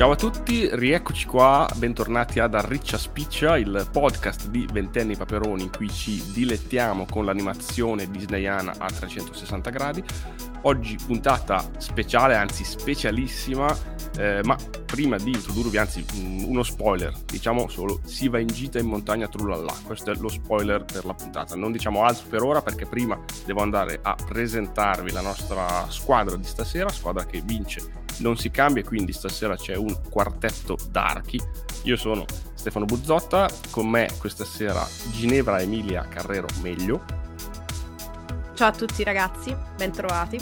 Ciao a tutti, rieccoci qua, bentornati ad Arriccia Spiccia, il podcast di Ventenni Paperoni in cui ci dilettiamo con l'animazione disneyana a 360 gradi. Oggi puntata speciale, anzi specialissima, eh, ma prima di introdurvi, anzi uno spoiler, diciamo solo si va in gita in montagna trullallà, questo è lo spoiler per la puntata. Non diciamo altro per ora perché prima devo andare a presentarvi la nostra squadra di stasera, squadra che vince non si cambia, quindi stasera c'è un quartetto d'archi. Io sono Stefano Buzzotta, con me questa sera Ginevra Emilia Carrero Meglio. Ciao a tutti ragazzi, bentrovati.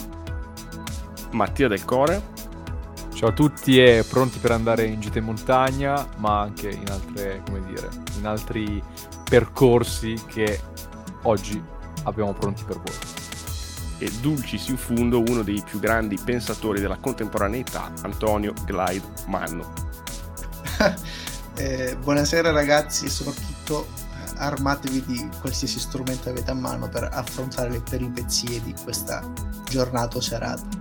Mattia Del Core. Ciao a tutti e pronti per andare in gita in montagna, ma anche in altre, come dire, in altri percorsi che oggi abbiamo pronti per voi e dulcis in fundo uno dei più grandi pensatori della contemporaneità, Antonio Glide Manno. eh, buonasera ragazzi soprattutto eh, armatevi di qualsiasi strumento avete a mano per affrontare le peripezie di questa giornata o serata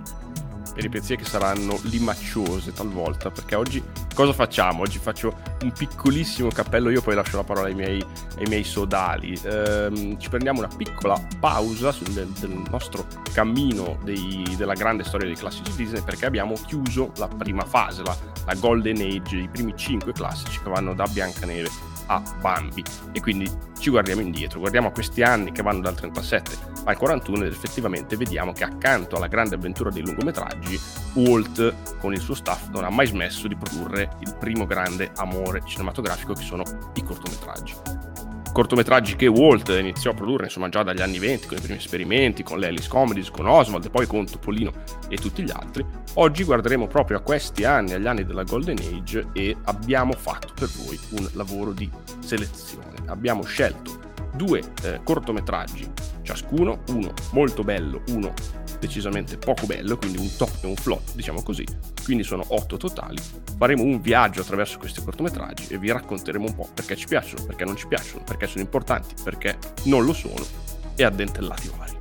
peripezie che saranno limacciose talvolta, perché oggi cosa facciamo? Oggi faccio un piccolissimo cappello, io poi lascio la parola ai miei, ai miei sodali. Ehm, ci prendiamo una piccola pausa sul, del, del, nostro cammino dei, della grande storia dei classici Disney, perché abbiamo chiuso la prima fase, la, la Golden Age, i primi cinque classici che vanno da Biancaneve a Bambi. E quindi ci guardiamo indietro, guardiamo a questi anni che vanno dal 37 al 41 ed effettivamente vediamo che accanto alla grande avventura dei lungometraggi Walt con il suo staff non ha mai smesso di produrre il primo grande amore cinematografico che sono i cortometraggi cortometraggi che Walt iniziò a produrre insomma già dagli anni 20 con i primi esperimenti, con l'Ellis Comedies, con Oswald e poi con Topolino e tutti gli altri. Oggi guarderemo proprio a questi anni, agli anni della Golden Age e abbiamo fatto per voi un lavoro di selezione. Abbiamo scelto due eh, cortometraggi ciascuno, uno molto bello, uno decisamente poco bello, quindi un top e un flop, diciamo così. Quindi sono otto totali. Faremo un viaggio attraverso questi cortometraggi e vi racconteremo un po' perché ci piacciono, perché non ci piacciono, perché sono importanti, perché non lo sono e addentellati vari.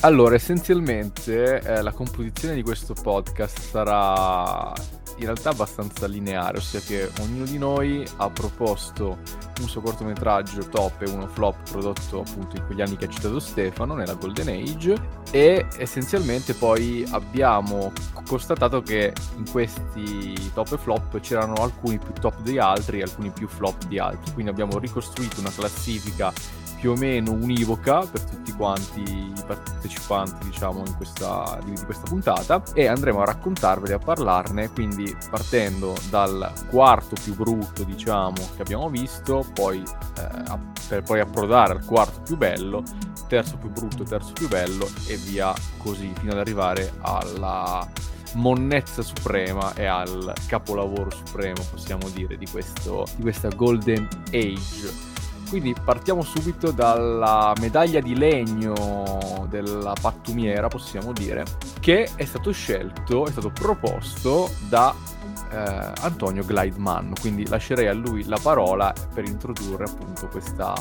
Allora, essenzialmente eh, la composizione di questo podcast sarà in realtà abbastanza lineare, ossia che ognuno di noi ha proposto un suo cortometraggio top e uno flop prodotto appunto in quegli anni che ha citato Stefano, nella Golden Age, e essenzialmente poi abbiamo constatato che in questi top e flop c'erano alcuni più top di altri e alcuni più flop di altri, quindi abbiamo ricostruito una classifica più o meno univoca per tutti quanti i partecipanti diciamo in questa, di, di questa puntata e andremo a raccontarveli a parlarne. Quindi partendo dal quarto più brutto diciamo che abbiamo visto poi eh, per poi approdare al quarto più bello terzo più brutto terzo più bello e via così fino ad arrivare alla monnezza suprema e al capolavoro supremo possiamo dire di, questo, di questa golden age quindi partiamo subito dalla medaglia di legno della pattumiera, possiamo dire, che è stato scelto, è stato proposto da eh, Antonio Glideman. Quindi lascerei a lui la parola per introdurre appunto questa,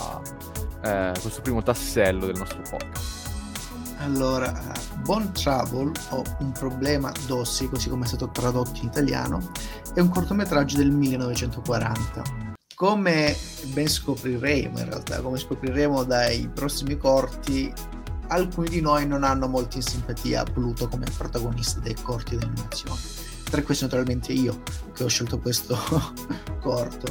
eh, questo primo tassello del nostro podcast. Allora, Bon Travel o Un problema d'ossi, così come è stato tradotto in italiano, è un cortometraggio del 1940 come ben scopriremo in realtà, come scopriremo dai prossimi corti, alcuni di noi non hanno molto in simpatia Pluto come protagonista dei corti di animazione. Tra questi naturalmente io che ho scelto questo corto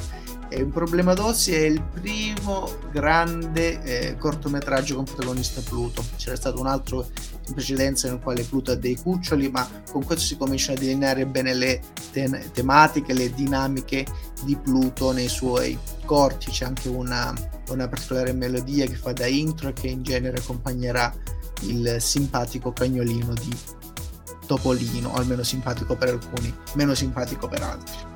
è un problema d'ossi è il primo grande eh, cortometraggio con protagonista Pluto. C'era stato un altro in precedenza nel quale Pluto ha dei cuccioli, ma con questo si cominciano a delineare bene le te- tematiche, le dinamiche di Pluto nei suoi corti. C'è anche una, una particolare melodia che fa da intro e che in genere accompagnerà il simpatico cagnolino di Topolino, almeno simpatico per alcuni, meno simpatico per altri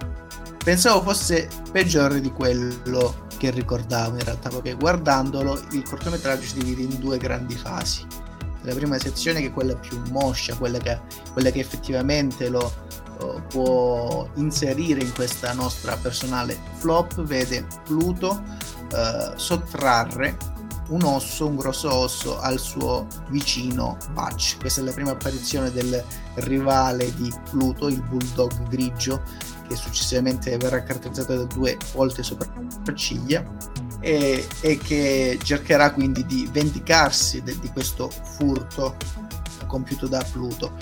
pensavo fosse peggiore di quello che ricordavo in realtà perché guardandolo il cortometraggio si divide in due grandi fasi la prima sezione che è quella più moscia quella che, quella che effettivamente lo uh, può inserire in questa nostra personale flop vede Pluto uh, sottrarre un osso, un grosso osso al suo vicino Butch. Questa è la prima apparizione del rivale di Pluto, il bulldog grigio, che successivamente verrà caratterizzato da due volte sopracciglia e, e che cercherà quindi di vendicarsi de, di questo furto compiuto da Pluto.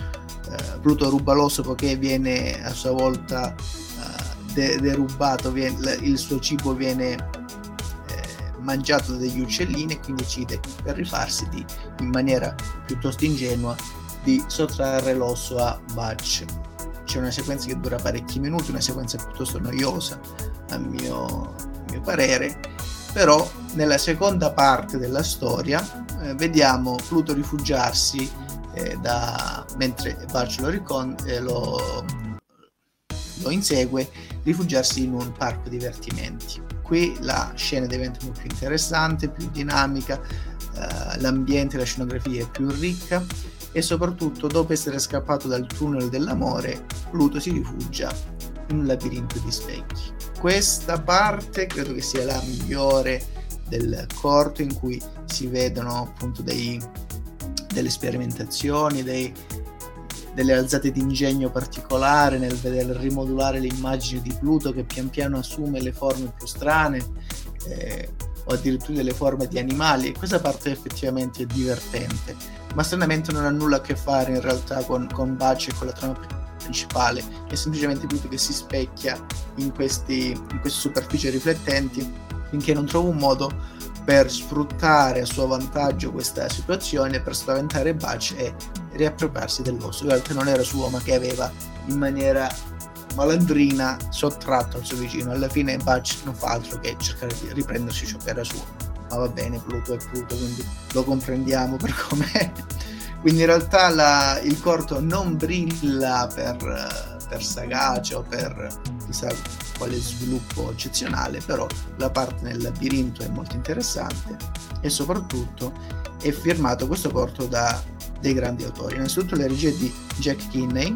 Uh, Pluto ruba l'osso poiché viene a sua volta uh, de- derubato, viene, il suo cibo viene mangiato dagli uccellini e quindi decide per rifarsi di, in maniera piuttosto ingenua di sottrarre l'osso a Butch. C'è una sequenza che dura parecchi minuti, una sequenza piuttosto noiosa a mio, a mio parere, però nella seconda parte della storia eh, vediamo Pluto rifugiarsi eh, da, mentre Butch lo, ricon- eh, lo, lo insegue, rifugiarsi in un parco divertimenti. Qui la scena diventa molto più interessante, più dinamica, eh, l'ambiente, la scenografia è più ricca e soprattutto dopo essere scappato dal tunnel dell'amore, Pluto si rifugia in un labirinto di specchi. Questa parte credo che sia la migliore del corto in cui si vedono appunto dei, delle sperimentazioni, dei, delle alzate di ingegno particolare nel vedere rimodulare le immagini di Pluto che pian piano assume le forme più strane eh, o addirittura delle forme di animali e questa parte effettivamente è divertente ma stranamente non ha nulla a che fare in realtà con, con Baci e con la trama principale è semplicemente Pluto che si specchia in, questi, in queste superfici riflettenti finché non trova un modo per sfruttare a suo vantaggio questa situazione per spaventare Butch e riappropriarsi dell'osso. In realtà non era suo, ma che aveva in maniera malandrina sottratto al suo vicino. Alla fine Butch non fa altro che cercare di riprendersi ciò che era suo. Ma va bene, Pluto è Pluto, quindi lo comprendiamo per com'è. Quindi in realtà la, il corto non brilla per per sagacia o per chissà quale sviluppo eccezionale, però la parte nel labirinto è molto interessante e soprattutto è firmato questo corto da dei grandi autori. Innanzitutto le regie di Jack Kinney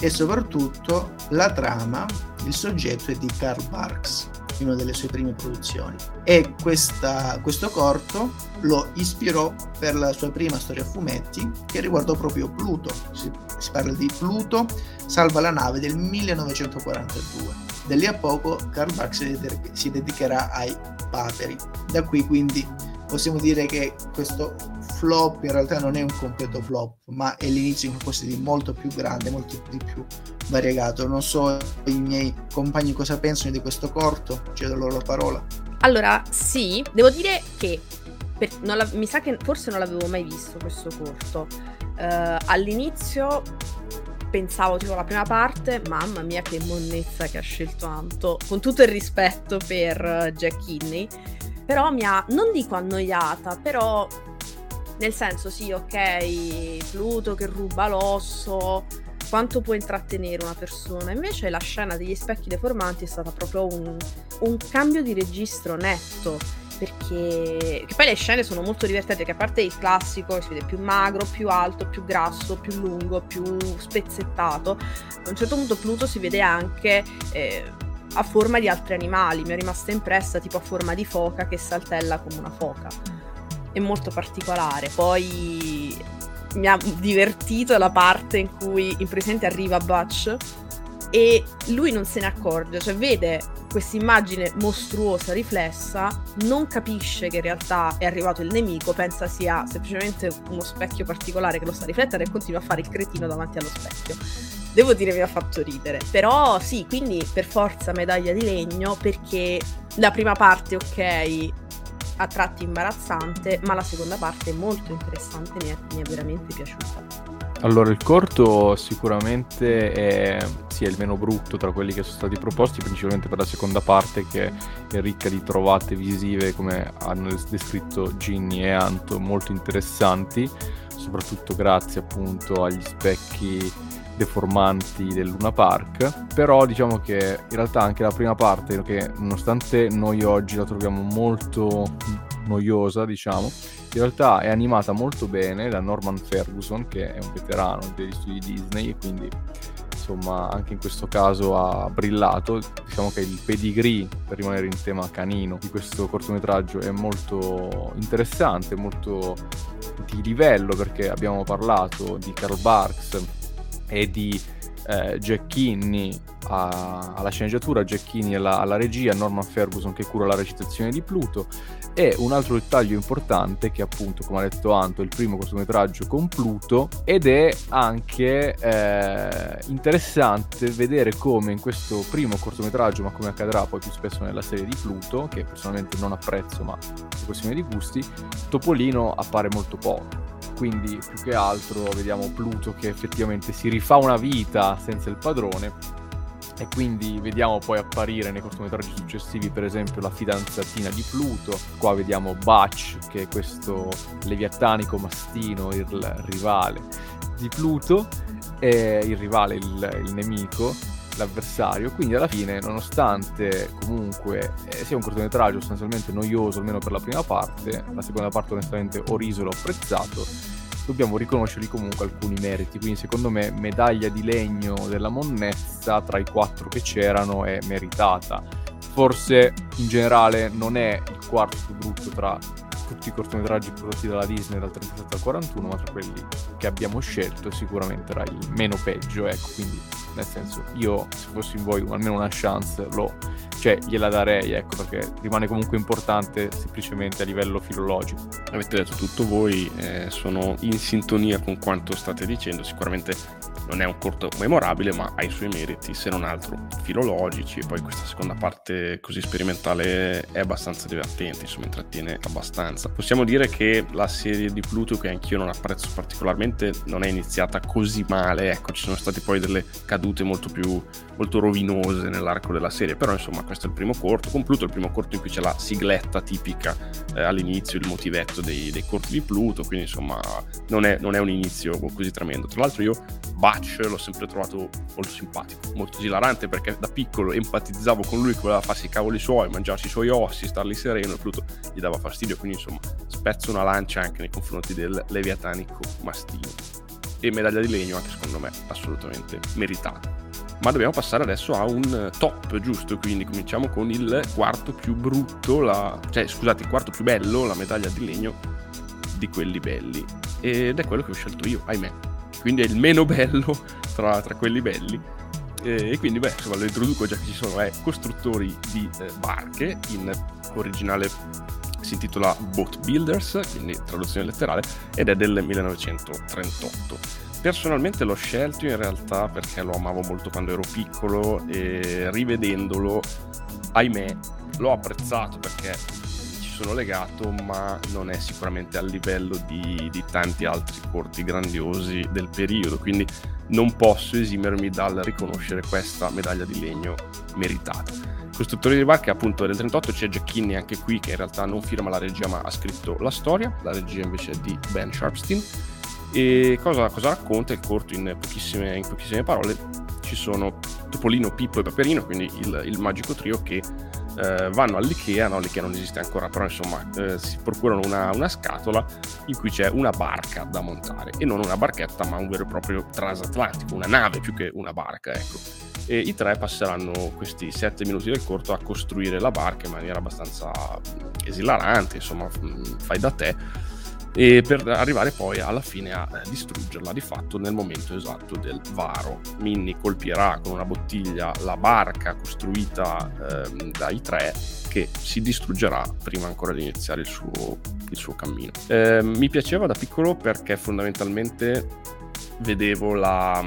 e soprattutto la trama, il soggetto è di Karl Barks una delle sue prime produzioni. E questa, questo corto lo ispirò per la sua prima storia a fumetti che riguardò proprio Pluto. Si, si parla di Pluto salva la nave del 1942. Da lì a poco Karl Barks si dedicherà ai paperi. Da qui quindi possiamo dire che questo flop in realtà non è un completo flop, ma è l'inizio di qualcosa di molto più grande, molto di più variegato. Non so i miei compagni cosa pensano di questo corto, cedo loro la parola. Allora, sì, devo dire che per, la, mi sa che forse non l'avevo mai visto questo corto. Uh, all'inizio pensavo tipo la prima parte, mamma mia che monnezza che ha scelto Anto, con tutto il rispetto per Jack Kinney, però mi ha, non dico annoiata, però nel senso sì, ok, Pluto che ruba l'osso, quanto può intrattenere una persona. Invece la scena degli specchi deformanti è stata proprio un, un cambio di registro netto perché che poi le scene sono molto divertenti che a parte il classico si vede più magro, più alto, più grasso, più lungo, più spezzettato a un certo punto Pluto si vede anche eh, a forma di altri animali mi è rimasta impressa tipo a forma di foca che saltella come una foca è molto particolare poi mi ha divertito la parte in cui in presente arriva Butch e lui non se ne accorge, cioè vede questa immagine mostruosa riflessa, non capisce che in realtà è arrivato il nemico, pensa sia semplicemente uno specchio particolare che lo sta a riflettere e continua a fare il cretino davanti allo specchio. Devo dire mi ha fatto ridere, però sì, quindi per forza medaglia di legno perché la prima parte ok a tratti imbarazzante, ma la seconda parte è molto interessante, mi è, mi è veramente piaciuta. Allora, il corto sicuramente è sì, è il meno brutto tra quelli che sono stati proposti, principalmente per la seconda parte che è ricca di trovate visive, come hanno descritto Ginny e Anto, molto interessanti, soprattutto grazie appunto agli specchi deformanti del Luna Park, però diciamo che in realtà anche la prima parte, che nonostante noi oggi la troviamo molto noiosa, diciamo, in realtà è animata molto bene da Norman Ferguson, che è un veterano degli studi Disney, e quindi insomma anche in questo caso ha brillato. Diciamo che il pedigree, per rimanere in tema canino, di questo cortometraggio è molto interessante, molto di livello perché abbiamo parlato di Carl Barks e di eh, Kinney a, alla sceneggiatura, Kinney alla, alla, regia, Norman Ferguson che cura la recitazione di Pluto e un altro dettaglio importante che appunto come ha detto Anto è il primo cortometraggio con Pluto ed è anche eh, interessante vedere come in questo primo cortometraggio ma come accadrà poi più spesso nella serie di Pluto che personalmente non apprezzo ma è questione di gusti Topolino appare molto poco. Quindi più che altro vediamo Pluto che effettivamente si rifà una vita senza il padrone e quindi vediamo poi apparire nei cortometraggi successivi per esempio la fidanzatina di Pluto. Qua vediamo Butch che è questo leviatanico mastino il rivale di Pluto. E il rivale il, il nemico l'avversario. Quindi alla fine nonostante comunque eh, sia un cortometraggio sostanzialmente noioso almeno per la prima parte la seconda parte onestamente ho riso l'ho apprezzato dobbiamo riconoscergli comunque alcuni meriti. Quindi, secondo me, medaglia di legno della monnezza tra i quattro che c'erano è meritata. Forse in generale non è il quarto più brutto tra tutti i cortometraggi prodotti dalla Disney dal 37 al 41, ma tra quelli che abbiamo scelto sicuramente era il meno peggio, ecco, quindi nel senso io se fossi in voi almeno una chance lo, cioè gliela darei, ecco, perché rimane comunque importante semplicemente a livello filologico. Avete detto tutto voi, eh, sono in sintonia con quanto state dicendo, sicuramente non è un corto memorabile, ma ha i suoi meriti, se non altro filologici. E poi questa seconda parte così sperimentale è abbastanza divertente, insomma, intrattiene abbastanza. Possiamo dire che la serie di Pluto, che anch'io non apprezzo particolarmente, non è iniziata così male. Ecco, ci sono state poi delle cadute molto più molto rovinose nell'arco della serie. Però, insomma, questo è il primo corto. È il primo corto in cui c'è la sigletta tipica eh, all'inizio, il motivetto dei, dei, corti di Pluto. Quindi, insomma, non è, non è un inizio così tremendo. Tra l'altro, io Butch l'ho sempre trovato molto simpatico, molto esilarante perché da piccolo empatizzavo con lui che voleva farsi i cavoli suoi, mangiarsi i suoi ossi, starli sereno e Pluto gli dava fastidio, quindi insomma spezzo una lancia anche nei confronti del leviatanico mastino. E medaglia di legno anche secondo me assolutamente meritata. Ma dobbiamo passare adesso a un top, giusto? Quindi cominciamo con il quarto più brutto, la... cioè scusate, il quarto più bello, la medaglia di legno di quelli belli. Ed è quello che ho scelto io, ahimè quindi è il meno bello tra, tra quelli belli. E, quindi, beh, insomma, lo introduco già che ci sono, è Costruttori di eh, barche, in originale si intitola Boat Builders, quindi traduzione letterale, ed è del 1938. Personalmente l'ho scelto in realtà perché lo amavo molto quando ero piccolo e rivedendolo, ahimè, l'ho apprezzato perché sono legato, ma non è sicuramente al livello di, di, tanti altri corti grandiosi del periodo, quindi non posso esimermi dal riconoscere questa medaglia di legno meritata. Costruttori di barche appunto del 38 c'è Giacchini anche qui che in realtà non firma la regia ma ha scritto la storia, la regia invece è di Ben Sharpstein. E cosa, cosa racconta il corto in pochissime, in pochissime parole? Ci sono Topolino, Pippo e Paperino, quindi il, il magico trio che eh, vanno all'Ikea, no l'Ikea non esiste ancora, però insomma eh, si procurano una, una, scatola in cui c'è una barca da montare e non una barchetta ma un vero e proprio transatlantico, una nave più che una barca, ecco. E i tre passeranno questi sette minuti del corto a costruire la barca in maniera abbastanza esilarante, insomma fai da te e per arrivare poi alla fine a eh, distruggerla di fatto nel momento esatto del varo. Minnie colpirà con una bottiglia la barca costruita eh, dai tre che si distruggerà prima ancora di iniziare il suo, il suo cammino. Eh, mi piaceva da piccolo perché fondamentalmente vedevo la,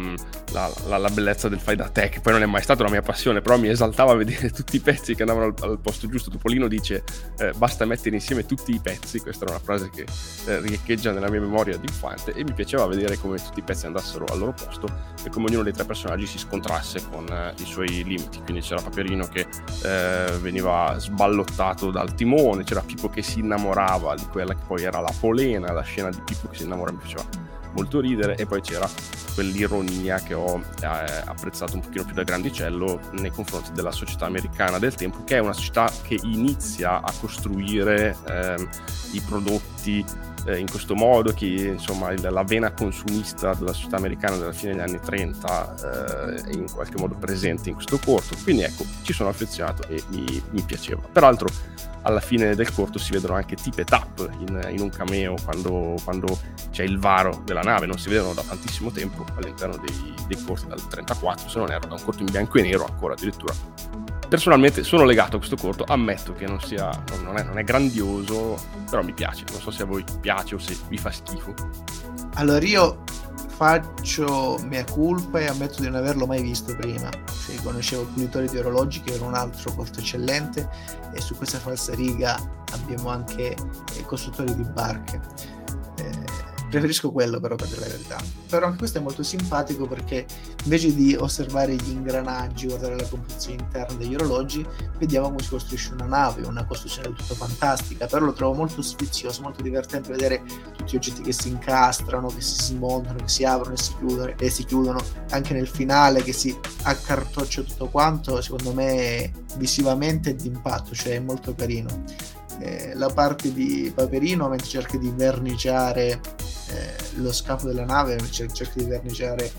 la, la, la, bellezza del fai da te, che poi non è mai stata la mia passione, però mi esaltava vedere tutti i pezzi che andavano al, al posto giusto. Topolino dice eh, basta mettere insieme tutti i pezzi, questa era una frase che eh, riecheggia nella mia memoria di infante e mi piaceva vedere come tutti i pezzi andassero al loro posto e come ognuno dei tre personaggi si scontrasse con eh, i suoi limiti. Quindi c'era Paperino che eh, veniva sballottato dal timone, c'era Pippo che si innamorava di quella che poi era la polena, la scena di Pippo che si innamora mi piaceva molto ridere e poi c'era quell'ironia che ho eh, apprezzato un pochino più da grandicello nei confronti della società americana del tempo, che è una società che inizia a costruire eh, i prodotti eh, in questo modo, che insomma il, la vena consumista della società americana della fine degli anni 30 eh, è in qualche modo presente in questo corto. Quindi ecco, ci sono affezionato e mi, mi piaceva. Peraltro alla fine del corto si vedono anche Tip e Tap in, in un cameo quando, quando, c'è il varo della nave, non si vedono da tantissimo tempo all'interno dei, dei corti dal 34, se non erro, da un corto in bianco e nero ancora addirittura. Personalmente sono legato a questo corto, ammetto che non, sia, non, è, non è grandioso, però mi piace, non so se a voi piace o se vi fa schifo. Allora io faccio mia colpa e ammetto di non averlo mai visto prima. Cioè, conoscevo Pulitore di Orologi, che era un altro corto eccellente, e su questa falsa riga abbiamo anche eh, Costruttori di Barche. Eh, Preferisco quello però per dire la verità. Però anche questo è molto simpatico perché invece di osservare gli ingranaggi, guardare la composizione interna degli orologi, vediamo come si costruisce una nave, una costruzione del tutto fantastica. Però lo trovo molto sfizioso, molto divertente vedere tutti gli oggetti che si incastrano, che si smontano, che si aprono e si chiudono, e si chiudono. anche nel finale che si accartoccia tutto quanto, secondo me visivamente è d'impatto, cioè è molto carino. Eh, la parte di Paperino mentre cerca di verniciare eh, lo scafo della nave, cerca di verniciare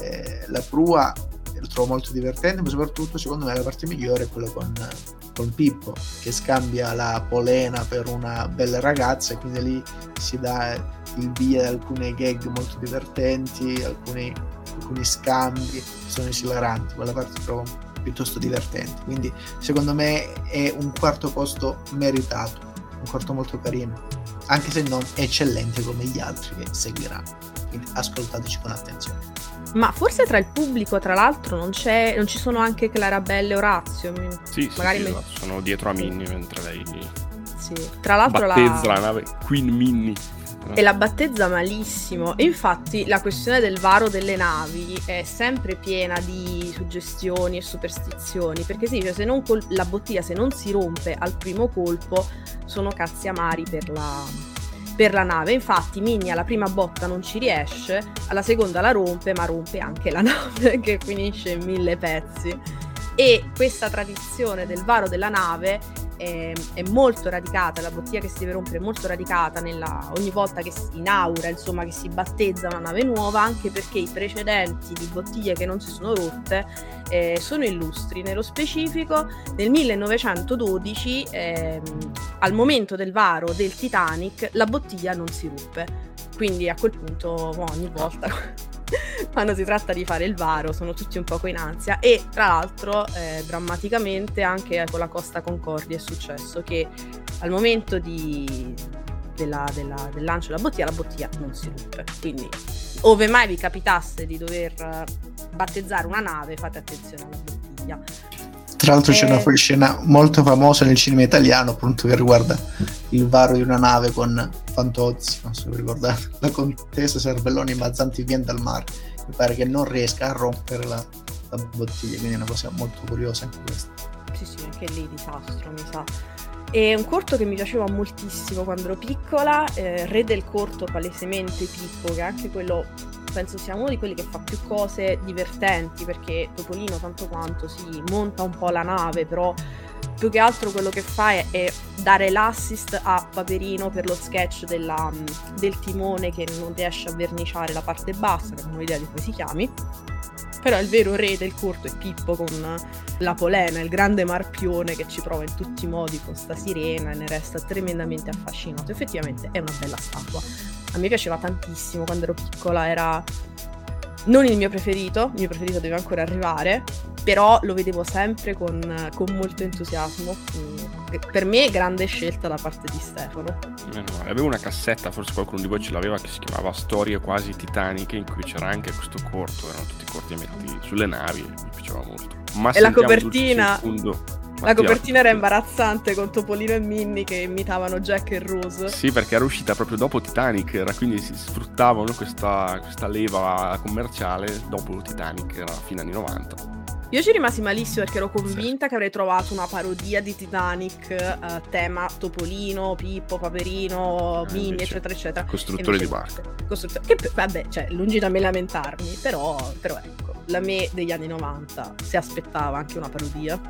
eh, la prua, lo trovo molto divertente, ma soprattutto secondo me la parte migliore è quella con, con Pippo, che scambia la polena per una bella ragazza e quindi lì si dà il via ad alcune gag molto divertenti, alcuni, alcuni scambi sono esilaranti, quella parte trovo piuttosto divertente. Quindi secondo me è un quarto posto meritato, un quarto molto carino, anche se non eccellente come gli altri che seguiranno. Quindi ascoltateci con attenzione. Ma forse tra il pubblico, tra l'altro, non, c'è, non ci sono anche Clarabelle e Orazio. Sì, Magari sì, me... sono dietro a Minnie mentre lei sì. Tra l'altro battezza la... la nave Queen Minnie e la battezza malissimo. Infatti la questione del varo delle navi è sempre piena di suggestioni e superstizioni, perché sì, cioè se non col- la bottiglia se non si rompe al primo colpo sono cazzi amari per la, per la nave. Infatti Minnie alla prima botta non ci riesce, alla seconda la rompe, ma rompe anche la nave che finisce in mille pezzi. E questa tradizione del varo della nave è, è, molto radicata, la bottiglia che si deve rompere è molto radicata nella, ogni volta che si inaugura, insomma, che si battezza una nave nuova, anche perché i precedenti di bottiglie che non si sono rotte eh, sono illustri. Nello specifico, nel 1912, ehm, al momento del varo del Titanic, la bottiglia non si ruppe. Quindi a quel punto ogni volta quando si tratta di fare il varo sono tutti un poco in ansia. E tra l'altro eh, drammaticamente anche con la Costa Concordia è successo che al momento di, della, della, del lancio della bottiglia la bottiglia non si ruppe. Quindi ove mai vi capitasse di dover battezzare una nave fate attenzione alla bottiglia tra l'altro c'è una eh. scena molto famosa nel cinema italiano appunto che riguarda il varo di una nave con Fantozzi, non so se ricordate, la contessa Cervelloni Mazzanti viene dal mare. Mi pare che non riesca a rompere la, la bottiglia, quindi è una cosa molto curiosa anche questa. Sì, sì, anche lì disastro, mi sa. È un corto che mi piaceva moltissimo quando ero piccola, eh, Re del corto palesemente Pippo, che è anche quello penso sia uno di quelli che fa più cose divertenti perché Topolino tanto quanto si monta un po' la nave, però più che altro quello che fa è, è dare l'assist a Paperino per lo sketch della, del timone che non riesce a verniciare la parte bassa, non ho idea di come si chiami. Però il vero re del corto è Pippo con la polena, il grande marpione che ci prova in tutti i modi con sta sirena e ne resta tremendamente affascinato. Effettivamente è una bella statua a me piaceva tantissimo quando ero piccola, era non il mio preferito, il mio preferito deve ancora arrivare, però lo vedevo sempre con, con molto entusiasmo. Per me grande scelta da parte di Stefano. Eh no, avevo una cassetta, forse qualcuno di voi ce l'aveva, che si chiamava Storie quasi titaniche, in cui c'era anche questo corto, erano tutti corti metti sulle navi, mi piaceva molto. Ma e la copertina... La copertina era imbarazzante con Topolino e Minnie che imitavano Jack e Rose. Sì, perché era uscita proprio dopo Titanic, era, quindi si sfruttavano questa, questa, leva commerciale dopo Titanic, era fine anni 90. Io ci rimasi malissimo perché ero convinta sì. che avrei trovato una parodia di Titanic, uh, tema Topolino, Pippo, Paperino, eh, Minnie, eccetera, eccetera. Costruttore di barche. Costruttore... Che, vabbè, cioè, lungi da me lamentarmi, però, però ecco, la me degli anni 90 si aspettava anche una parodia.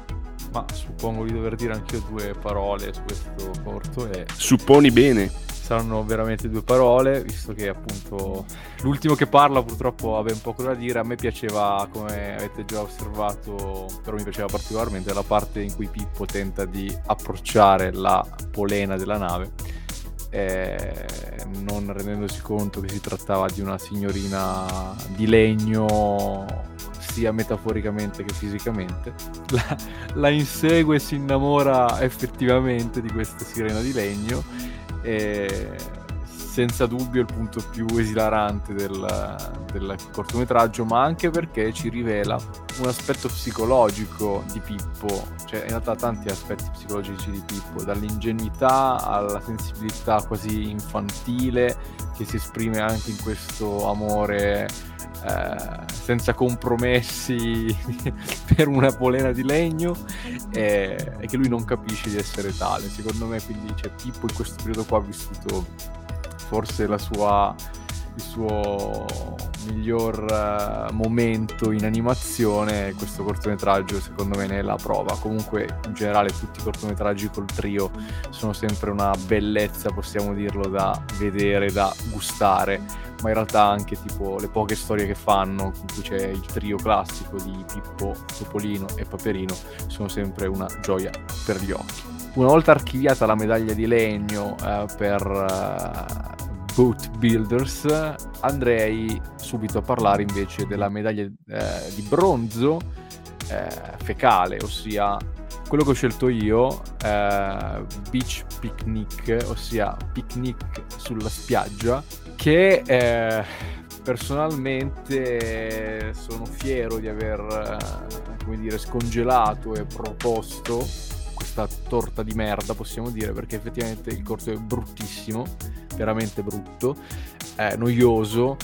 Ma suppongo di dover dire anche io due parole su questo corto e... Supponi bene saranno veramente due parole, visto che appunto l'ultimo che parla purtroppo ha ben poco da dire. A me piaceva, come avete già osservato, però mi piaceva particolarmente la parte in cui Pippo tenta di approcciare la polena della nave, eh, non rendendosi conto che si trattava di una signorina di legno sia metaforicamente che fisicamente, la, la insegue e si innamora effettivamente di questa sirena di legno è senza dubbio il punto più esilarante del, del, cortometraggio, ma anche perché ci rivela un aspetto psicologico di Pippo, cioè in realtà tanti aspetti psicologici di Pippo, dall'ingenuità alla sensibilità quasi infantile che si esprime anche in questo amore eh, senza compromessi per una polena di legno e, e, che lui non capisce di essere tale. Secondo me quindi cioè, Pippo in questo periodo qua ha vissuto forse la sua il suo miglior uh, momento in animazione questo cortometraggio secondo me ne è la prova. Comunque in generale tutti i cortometraggi col trio sono sempre una bellezza possiamo dirlo da vedere da gustare. Ma in realtà anche tipo le poche storie che fanno in cui c'è il trio classico di Pippo, Topolino e Paperino sono sempre una gioia per gli occhi. Una volta archiviata la medaglia di legno uh, per uh, Boat Builders, andrei subito a parlare invece della medaglia eh, di bronzo eh, fecale, ossia quello che ho scelto io, eh, Beach Picnic, ossia picnic sulla spiaggia, che eh, personalmente sono fiero di aver, eh, come dire, scongelato e proposto questa torta di merda, possiamo dire, perché effettivamente il corso è bruttissimo veramente brutto, eh, noioso,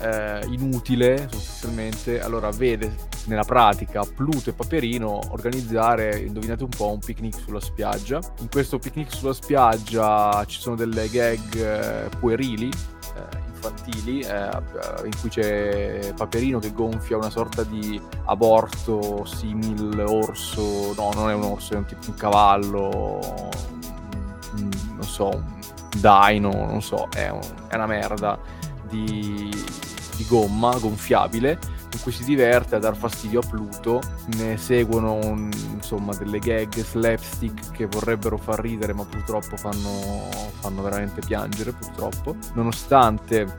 eh, inutile sostanzialmente. Allora vede nella pratica Pluto e Paperino organizzare, indovinate un po', un picnic sulla spiaggia. In questo picnic sulla spiaggia ci sono delle gag eh, puerili, eh, infantili, eh, in cui c'è Paperino che gonfia una sorta di aborto simil orso, no non è un orso, è un tipo un cavallo, non so, Dino, non so, è, un, è una merda di, di, gomma gonfiabile in cui si diverte a dar fastidio a Pluto, ne seguono un, insomma delle gag slapstick che vorrebbero far ridere ma purtroppo fanno, fanno veramente piangere purtroppo, nonostante,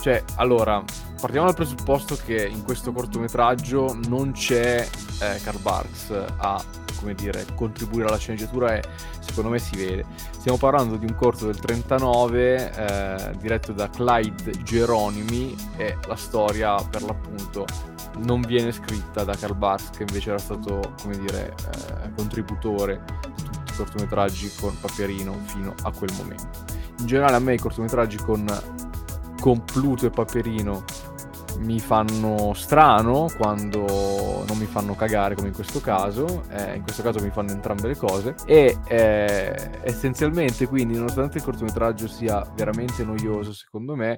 cioè allora partiamo dal presupposto che in questo cortometraggio non c'è eh, Karl Barks a come dire, contribuire alla sceneggiatura e secondo me si vede. Stiamo parlando di un corto del 39 eh, diretto da Clyde Geronimi e la storia per l'appunto non viene scritta da Karl Barks che invece era stato, come dire, eh, contributore di tutti i cortometraggi con Paperino fino a quel momento. In generale a me i cortometraggi con, con Pluto e Paperino mi fanno strano quando non mi fanno cagare come in questo caso, eh, in questo caso mi fanno entrambe le cose e eh, essenzialmente quindi nonostante il cortometraggio sia veramente noioso secondo me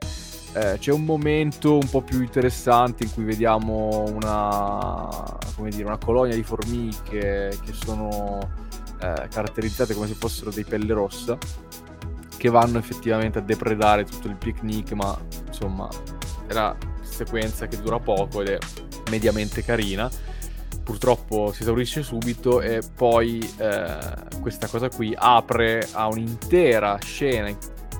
eh, c'è un momento un po' più interessante in cui vediamo una, dire, una colonia di formiche che sono eh, caratterizzate come se fossero dei pelle rossa che vanno effettivamente a depredare tutto il picnic ma insomma era sequenza che dura poco ed è mediamente carina. Purtroppo si esaurisce subito e poi eh, questa cosa qui apre a un'intera scena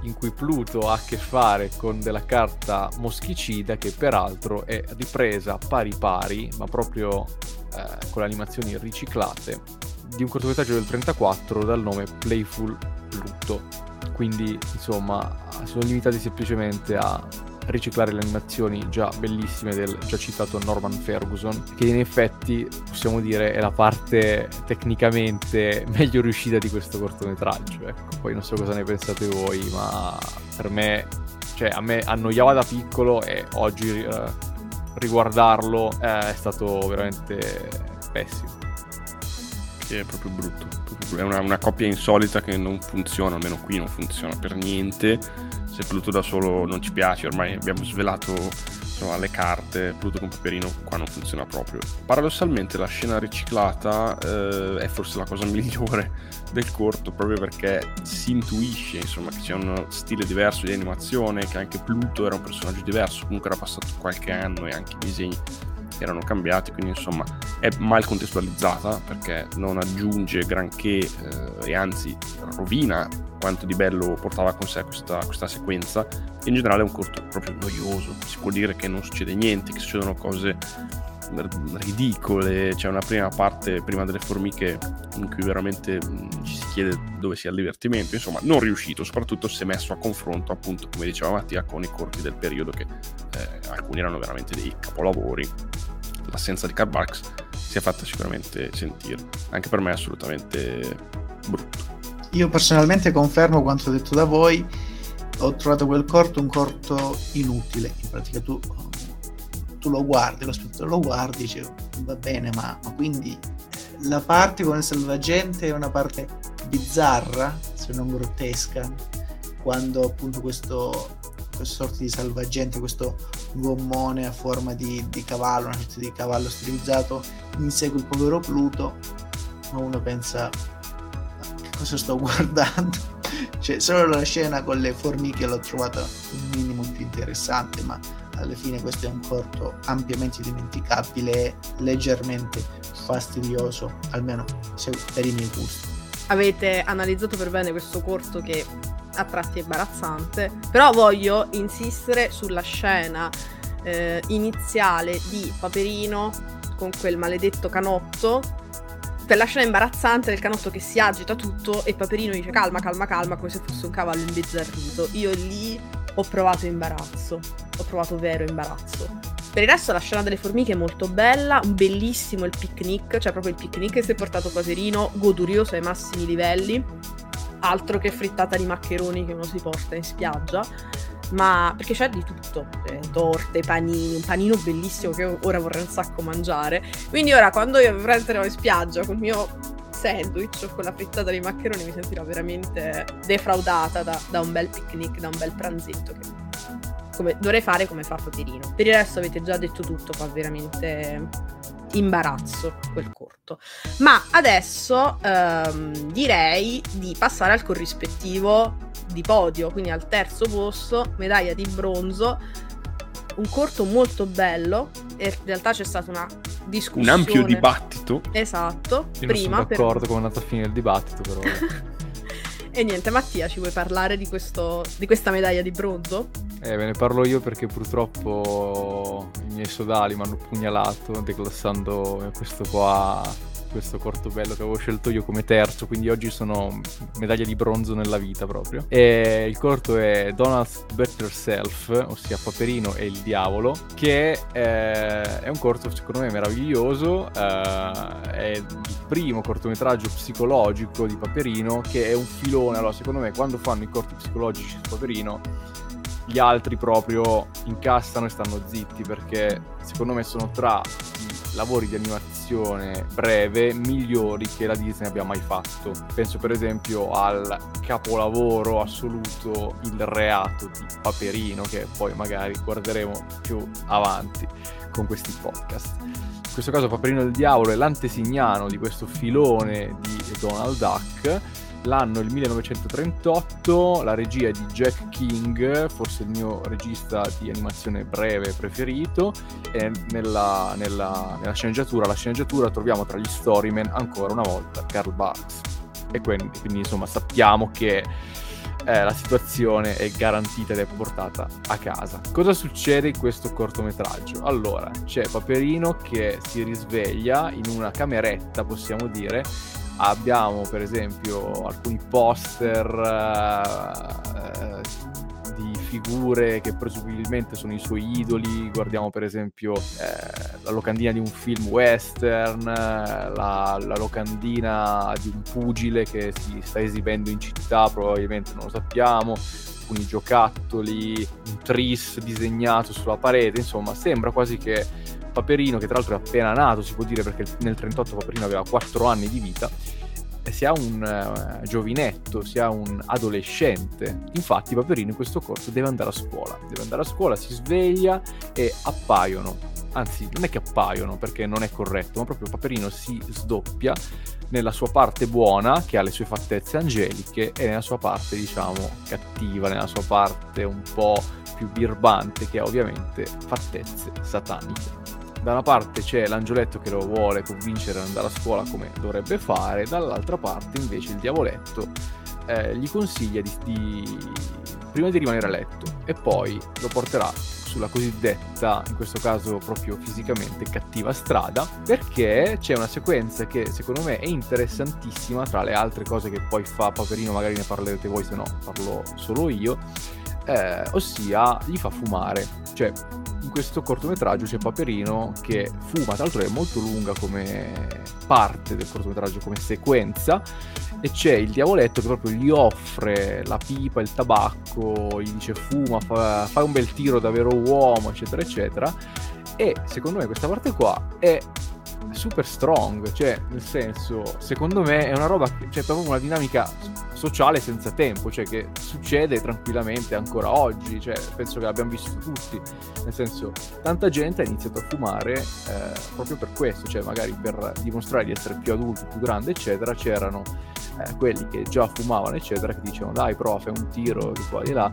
in, cui Pluto ha a che fare con della carta moschicida che peraltro è ripresa pari pari, ma proprio eh, con le animazioni riciclate, di un cortometraggio del 34 dal nome Playful Pluto. Quindi, insomma, sono limitati semplicemente a riciclare le animazioni già bellissime del già citato Norman Ferguson, che in effetti possiamo dire è la parte tecnicamente meglio riuscita di questo cortometraggio. Ecco, poi non so cosa ne pensate voi, ma per me, cioè a me annoiava da piccolo e oggi eh, riguardarlo eh, è stato veramente pessimo. È proprio brutto. È una, una coppia insolita che non funziona, almeno qui non funziona per niente. Se Pluto da solo non ci piace, ormai abbiamo svelato insomma, le carte, Pluto con Paperino qua non funziona proprio. Paradossalmente la scena riciclata eh, è forse la cosa migliore del corto, proprio perché si intuisce insomma, che c'è uno stile diverso di animazione, che anche Pluto era un personaggio diverso, comunque era passato qualche anno e anche i disegni erano cambiati, quindi insomma è mal contestualizzata perché non aggiunge granché eh, e anzi rovina quanto di bello portava con sé questa, questa sequenza. In generale è un corto proprio noioso, si può dire che non succede niente, che succedono cose ridicole. C'è una prima parte, prima delle formiche, in cui veramente ci si chiede dove sia il divertimento. Insomma, non riuscito, soprattutto se messo a confronto, appunto, come diceva Mattia, con i corti del periodo, che eh, alcuni erano veramente dei capolavori. L'assenza di Karl si è fatta sicuramente sentire. Anche per me è assolutamente brutto. Io personalmente confermo quanto detto da voi. Ho trovato quel corto un corto inutile. In pratica tu, tu lo guardi, lo spettatore lo guardi, dice va bene, ma, ma quindi eh, la parte con il salvagente è una parte bizzarra, se non grottesca, quando appunto questo, questo sorta di salvagente, questo gommone a forma di, di cavallo, una sorta di cavallo stilizzato, insegue il povero Pluto, ma uno pensa cosa sto guardando? cioè, solo la scena con le formiche l'ho trovata un minimo più interessante, ma alla fine questo è un corto ampiamente dimenticabile leggermente fastidioso, almeno per i miei gusti. Avete analizzato per bene questo corto che a tratti è imbarazzante, però voglio insistere sulla scena eh, iniziale di Paperino con quel maledetto canotto per la scena imbarazzante del canotto che si agita tutto e Paperino dice calma, calma, calma, come se fosse un cavallo imbizzarrito. Io lì ho provato imbarazzo, ho provato vero imbarazzo. Per il resto la scena delle formiche è molto bella, bellissimo il picnic, cioè proprio il picnic che si è portato Paperino, godurioso ai massimi livelli, altro che frittata di maccheroni che uno si porta in spiaggia ma perché c'è di tutto, cioè, torte, panini, un panino bellissimo che ora vorrei un sacco mangiare. Quindi ora quando io entrerò in spiaggia col mio sandwich con la frittata di maccheroni mi sentirò veramente defraudata da, da un bel picnic, da un bel pranzetto che come, dovrei fare come fa Paperino. Per il resto avete già detto tutto, fa veramente imbarazzo quel corto. Ma adesso ehm, direi di passare al corrispettivo di podio, quindi al terzo posto, medaglia di bronzo, un corto molto bello, e in realtà c'è stata una discussione. Un ampio dibattito. Esatto, Io prima. non sono d'accordo per... come è andato a finire il dibattito, però. e niente, Mattia, ci vuoi parlare di, questo, di questa medaglia di bronzo? Eh, ve ne parlo io perché purtroppo i miei sodali mi hanno pugnalato declassando questo qua questo corto bello che avevo scelto io come terzo, quindi oggi sono medaglia di bronzo nella vita proprio. E il corto è Donald's Better Self, ossia Paperino e il diavolo, che eh, è un corto secondo me meraviglioso, eh, è il primo cortometraggio psicologico di Paperino che è un filone, allora secondo me quando fanno i corti psicologici su Paperino gli altri proprio incassano e stanno zitti perché secondo me sono tra lavori di animazione breve migliori che la Disney abbia mai fatto. Penso per esempio al capolavoro assoluto Il reato di Paperino che poi magari guarderemo più avanti con questi podcast. In questo caso Paperino del Diavolo è l'antesignano di questo filone di Donald Duck l'anno il 1938, la regia di Jack King, forse il mio regista di animazione breve preferito, e nella, nella, nella sceneggiatura, sceneggiatura troviamo tra gli storymen ancora una volta Karl Barks. E quindi, quindi insomma sappiamo che eh, la situazione è garantita ed è portata a casa. Cosa succede in questo cortometraggio? Allora, c'è Paperino che si risveglia in una cameretta, possiamo dire, abbiamo per esempio alcuni poster uh, di figure che presumibilmente sono i suoi idoli, guardiamo per esempio eh, la locandina di un film western, la, la, locandina di un pugile che si sta esibendo in città, probabilmente non lo sappiamo, alcuni giocattoli, un tris disegnato sulla parete, insomma sembra quasi che Paperino, che tra l'altro è appena nato, si può dire perché nel 38 Paperino aveva 4 anni di vita, sia un uh, giovinetto, sia un adolescente. Infatti Paperino in questo corso deve andare a scuola, deve andare a scuola, si sveglia e appaiono, anzi non è che appaiono perché non è corretto, ma proprio Paperino si sdoppia nella sua parte buona, che ha le sue fattezze angeliche, e nella sua parte, diciamo, cattiva, nella sua parte un po' più birbante, che ha ovviamente fattezze sataniche da una parte c'è l'angioletto che lo vuole convincere ad andare a scuola come dovrebbe fare, dall'altra parte invece il diavoletto eh, gli consiglia di, di, prima di rimanere a letto e poi lo porterà sulla cosiddetta, in questo caso proprio fisicamente, cattiva strada, perché c'è una sequenza che secondo me è interessantissima, tra le altre cose che poi fa Paperino, magari ne parlerete voi, se no parlo solo io, eh, ossia gli fa fumare. Cioè, in questo cortometraggio c'è Paperino che fuma, tra l'altro è molto lunga come parte del cortometraggio, come sequenza, e c'è il diavoletto che proprio gli offre la pipa, il tabacco, gli dice fuma, fa, fai un bel tiro da vero uomo, eccetera, eccetera. E secondo me questa parte qua è super strong, cioè nel senso, secondo me è una roba, che, cioè proprio una dinamica sociale senza tempo, cioè che succede tranquillamente ancora oggi, cioè penso che l'abbiamo visto tutti, nel senso tanta gente ha iniziato a fumare eh, proprio per questo, cioè magari per dimostrare di essere più adulti, più grandi, eccetera, c'erano eh, quelli che già fumavano, eccetera, che dicevano dai prof, un tiro di qua e di là,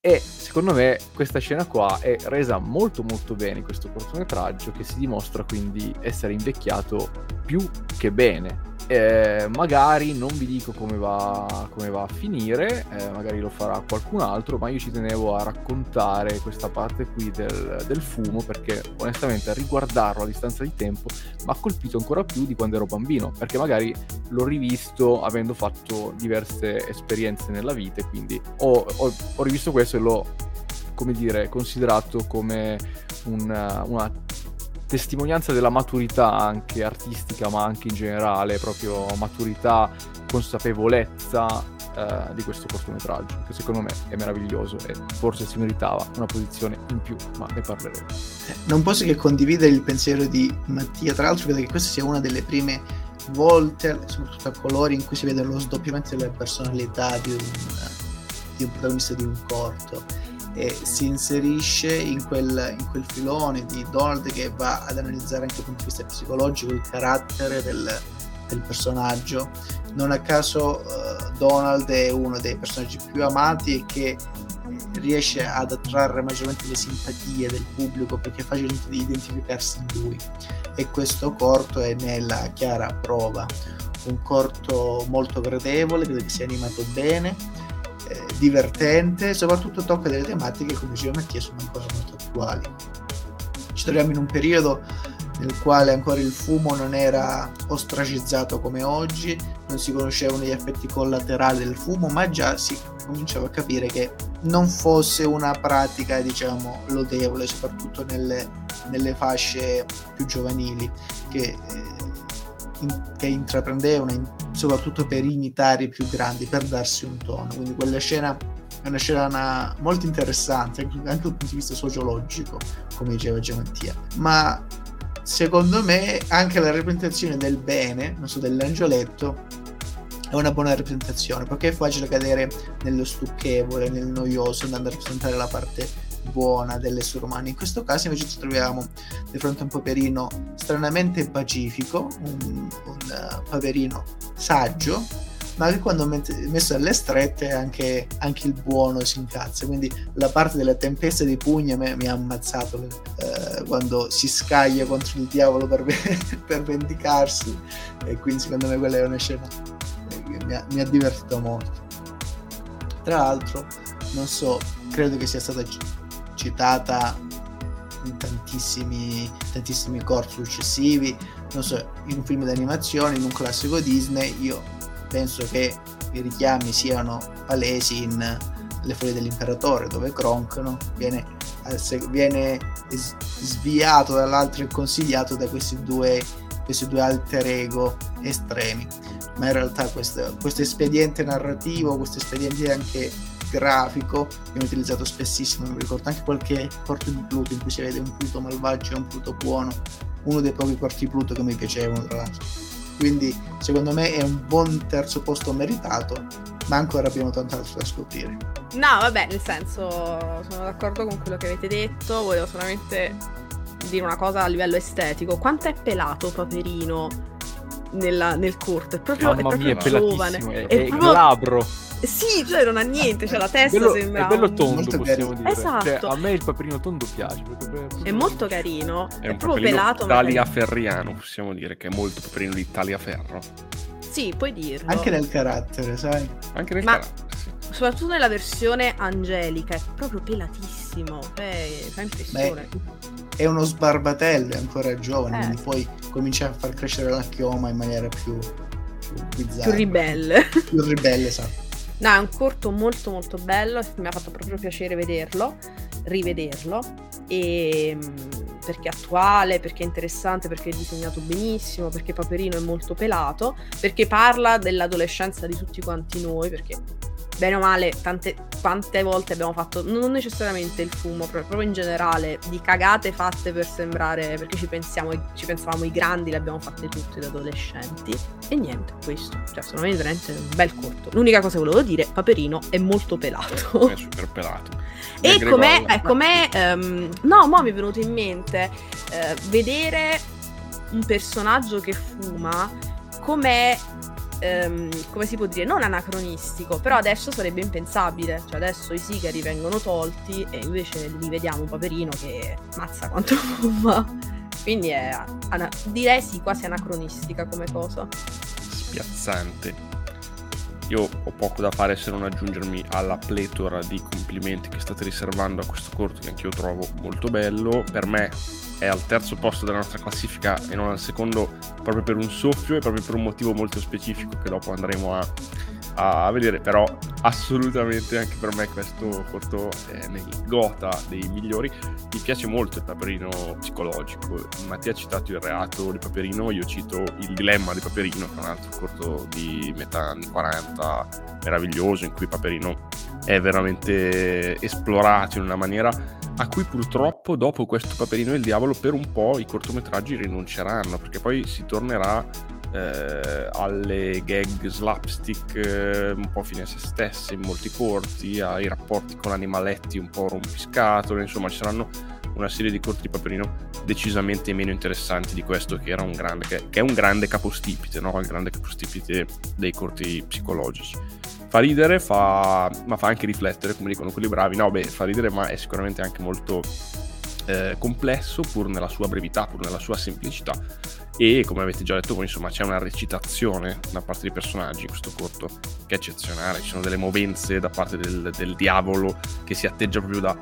e secondo me questa scena qua è resa molto molto bene in questo cortometraggio che si dimostra quindi essere invecchiato più che bene eh, magari non vi dico come va, come va a finire, eh, magari lo farà qualcun altro, ma io ci tenevo a raccontare questa parte qui del, del fumo perché onestamente a riguardarlo a distanza di tempo mi ha colpito ancora più di quando ero bambino, perché magari l'ho rivisto avendo fatto diverse esperienze nella vita e quindi ho, ho, ho rivisto questo e l'ho, come dire, considerato come una, una testimonianza della maturità anche artistica, ma anche in generale, proprio maturità, consapevolezza eh, di questo cortometraggio, che secondo me è meraviglioso e forse si meritava una posizione in più, ma ne parleremo. Eh, non posso che condividere il pensiero di Mattia, tra l'altro credo che questa sia una delle prime volte, soprattutto a colori, in cui si vede lo sdoppiamento della personalità di un, di un protagonista di un corto e si inserisce in quel, in quel, filone di Donald che va ad analizzare anche dal punto di vista psicologico il carattere del, del personaggio. Non a caso uh, Donald è uno dei personaggi più amati e che riesce ad attrarre maggiormente le simpatie del pubblico perché è facile identificarsi in lui. E questo corto è nella chiara prova. Un corto molto gradevole credo che sia animato bene divertente, soprattutto tocca delle tematiche, come diceva Mattia, sono ancora molto attuali. Ci troviamo in un periodo nel quale ancora il fumo non era ostracizzato come oggi, non si conoscevano gli effetti collaterali del fumo, ma già si cominciava a capire che non fosse una pratica, diciamo, lodevole, soprattutto nelle, nelle fasce più giovanili, che, eh, in, che intraprendevano in, soprattutto per imitare i più grandi, per darsi un tono. Quindi quella scena è una scena molto interessante anche dal punto di vista sociologico, come diceva Giamattia. Ma secondo me anche la rappresentazione del bene, non so, dell'angioletto, è una buona rappresentazione perché è facile cadere nello stucchevole, nel noioso, andando a rappresentare la parte buona dell'essere umano. In questo caso invece ci troviamo di fronte a un paperino stranamente pacifico, un, un uh, paperino saggio, ma che quando messo alle strette anche, anche, il buono si incazza. Quindi la parte della tempesta di pugni me, mi ha ammazzato eh, quando si scaglia contro il diavolo per, per, vendicarsi. E quindi secondo me quella è una scena che mi ha, mi ha divertito molto. Tra l'altro, non so, credo che sia stata citata in tantissimi, tantissimi corsi successivi, non so, in un film d'animazione, in un classico Disney, io penso che i richiami siano palesi in Le foglie dell'imperatore, dove Kronk no? viene, viene sviato dall'altro e consigliato da questi due, questi due alter ego estremi. Ma in realtà questo, questo espediente narrativo, questo espediente anche grafico viene utilizzato spessissimo. Mi ricordo anche qualche corto di Pluto in cui si vede un Pluto malvagio e un Pluto buono, uno dei pochi corti di Pluto che mi piacevano, tra l'altro. Quindi, secondo me, è un buon terzo posto meritato, ma ancora abbiamo tanto altro da scoprire. No, vabbè, nel senso, sono d'accordo con quello che avete detto. Volevo solamente dire una cosa a livello estetico. Quanto è pelato Paperino nella, nel corto? È proprio, Mamma è mia, proprio è giovane. pelatissimo, è, È è proprio- glabro. Sì, cioè non ha niente, cioè la testa bello, sembra. è bello un- tondo, Molto possiamo carino. dire. Esatto. Cioè, a me il paperino tondo piace. È molto carino. È, È un proprio pelato. Italia. Ferriano, possiamo dire, che è molto paperino di Italia Ferro. Sì, puoi dirlo. Anche nel carattere, sai? Anche nel Ma- carattere, sì. Soprattutto nella versione angelica, è proprio pelatissimo. Cioè, fa impressione. È uno sbarbatello, è ancora giovane, Eh, quindi poi comincia a far crescere la chioma in maniera più, più bizzarra. Più ribelle. Più ribelle, esatto. No, è un corto molto molto bello, mi ha fatto proprio piacere vederlo, rivederlo, e, mm, perché è attuale, perché è interessante, perché è disegnato benissimo, perché Paperino è molto pelato, perché parla dell'adolescenza di tutti quanti noi, perché bene o male tante, quante volte abbiamo fatto, non necessariamente il fumo, proprio in generale, di cagate fatte per sembrare, perché ci, pensiamo, ci pensavamo i grandi, le abbiamo fatte tutte da adolescenti. E niente, questo. Cioè, secondo me è veramente un bel corto. L'unica cosa che volevo dire, Paperino è molto pelato. È super pelato. E com'è, eh, com'è, ehm, no, mo mi è venuto in mente eh, vedere un personaggio che fuma com'è, ehm, come si può dire, non anacronistico, però adesso sarebbe impensabile, cioè adesso i sigari vengono tolti e invece li vediamo paperino che mazza quanto fuma. Quindi è, ana- direi sì, quasi anacronistica come cosa. spiazzante. Io ho poco da fare se non aggiungermi alla pletora di complimenti che state riservando a questo corto che anch'io trovo molto bello. Per me è al terzo posto della nostra classifica e non al secondo proprio per un soffio e proprio per un motivo molto specifico che dopo andremo a, a vedere. Però assolutamente anche per me questo corto è nei gota dei migliori. Mi piace molto il paperino psicologico. Mattia ha citato il reato di Paperino, io cito il dilemma di Paperino, che è un altro corto di metà anni 40 meraviglioso, in cui Paperino è veramente esplorato in una maniera a cui purtroppo dopo questo Paperino e il diavolo per un po' i cortometraggi rinunceranno, perché poi si tornerà eh, alle gag slapstick eh, un po' fine a se stesse in molti corti, ai rapporti con animaletti un po' rompiscatole, insomma ci saranno una serie di corti di Paperino decisamente meno interessanti di questo che era un grande, che, che è un grande capostipite, no? il grande capostipite dei corti psicologici. Fa ridere, fa, ma fa anche riflettere, come dicono quelli bravi. No, beh, fa ridere, ma è sicuramente anche molto eh, complesso, pur nella sua brevità, pur nella sua semplicità. E come avete già detto voi, insomma, c'è una recitazione da parte dei personaggi in questo corto che è eccezionale. Ci sono delle movenze da parte del, del diavolo che si atteggia proprio da,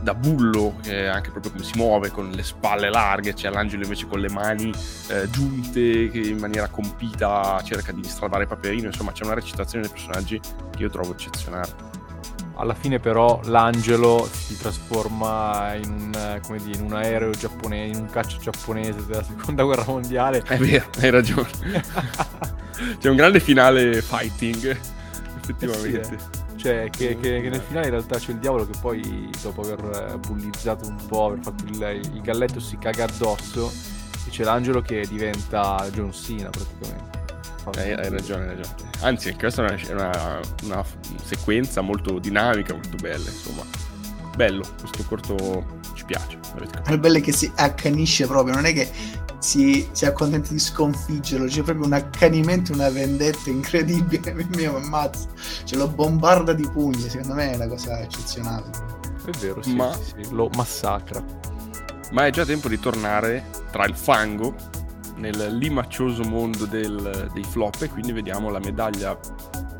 da bullo, è anche proprio come si muove con le spalle larghe. C'è l'angelo invece con le mani eh, giunte che in maniera compita cerca di stradare Paperino. Insomma, c'è una recitazione dei personaggi che io trovo eccezionale. Alla fine però l'angelo si trasforma in un, eh, come dire, in un aereo giapponese, in un caccia giapponese della seconda guerra mondiale. È vero, hai ragione. C'è un grande finale fighting, effettivamente. Eh sì, Cioè, che, che- che nel finale in realtà c'è il diavolo che poi, dopo aver eh, bullizzato un po', aver fatto il, il galletto, si caga addosso. E c'è l'angelo che diventa John Cena praticamente. Fa Hai, hai ragione, hai ragione. Anzi, questa è una, una- una sequenza molto dinamica, molto bella, insomma. Bello, questo corto ci piace. Il bello è che si accanisce proprio, non è che si, si accontenta di sconfiggerlo, c'è proprio un accanimento, una vendetta incredibile. Mio ammazza, ce lo bombarda di pugni. Secondo me è una cosa eccezionale. È vero, sì, Ma- sì, sì, lo massacra. Ma è già tempo di tornare tra il fango nel limaccioso mondo del- dei flop e quindi vediamo la medaglia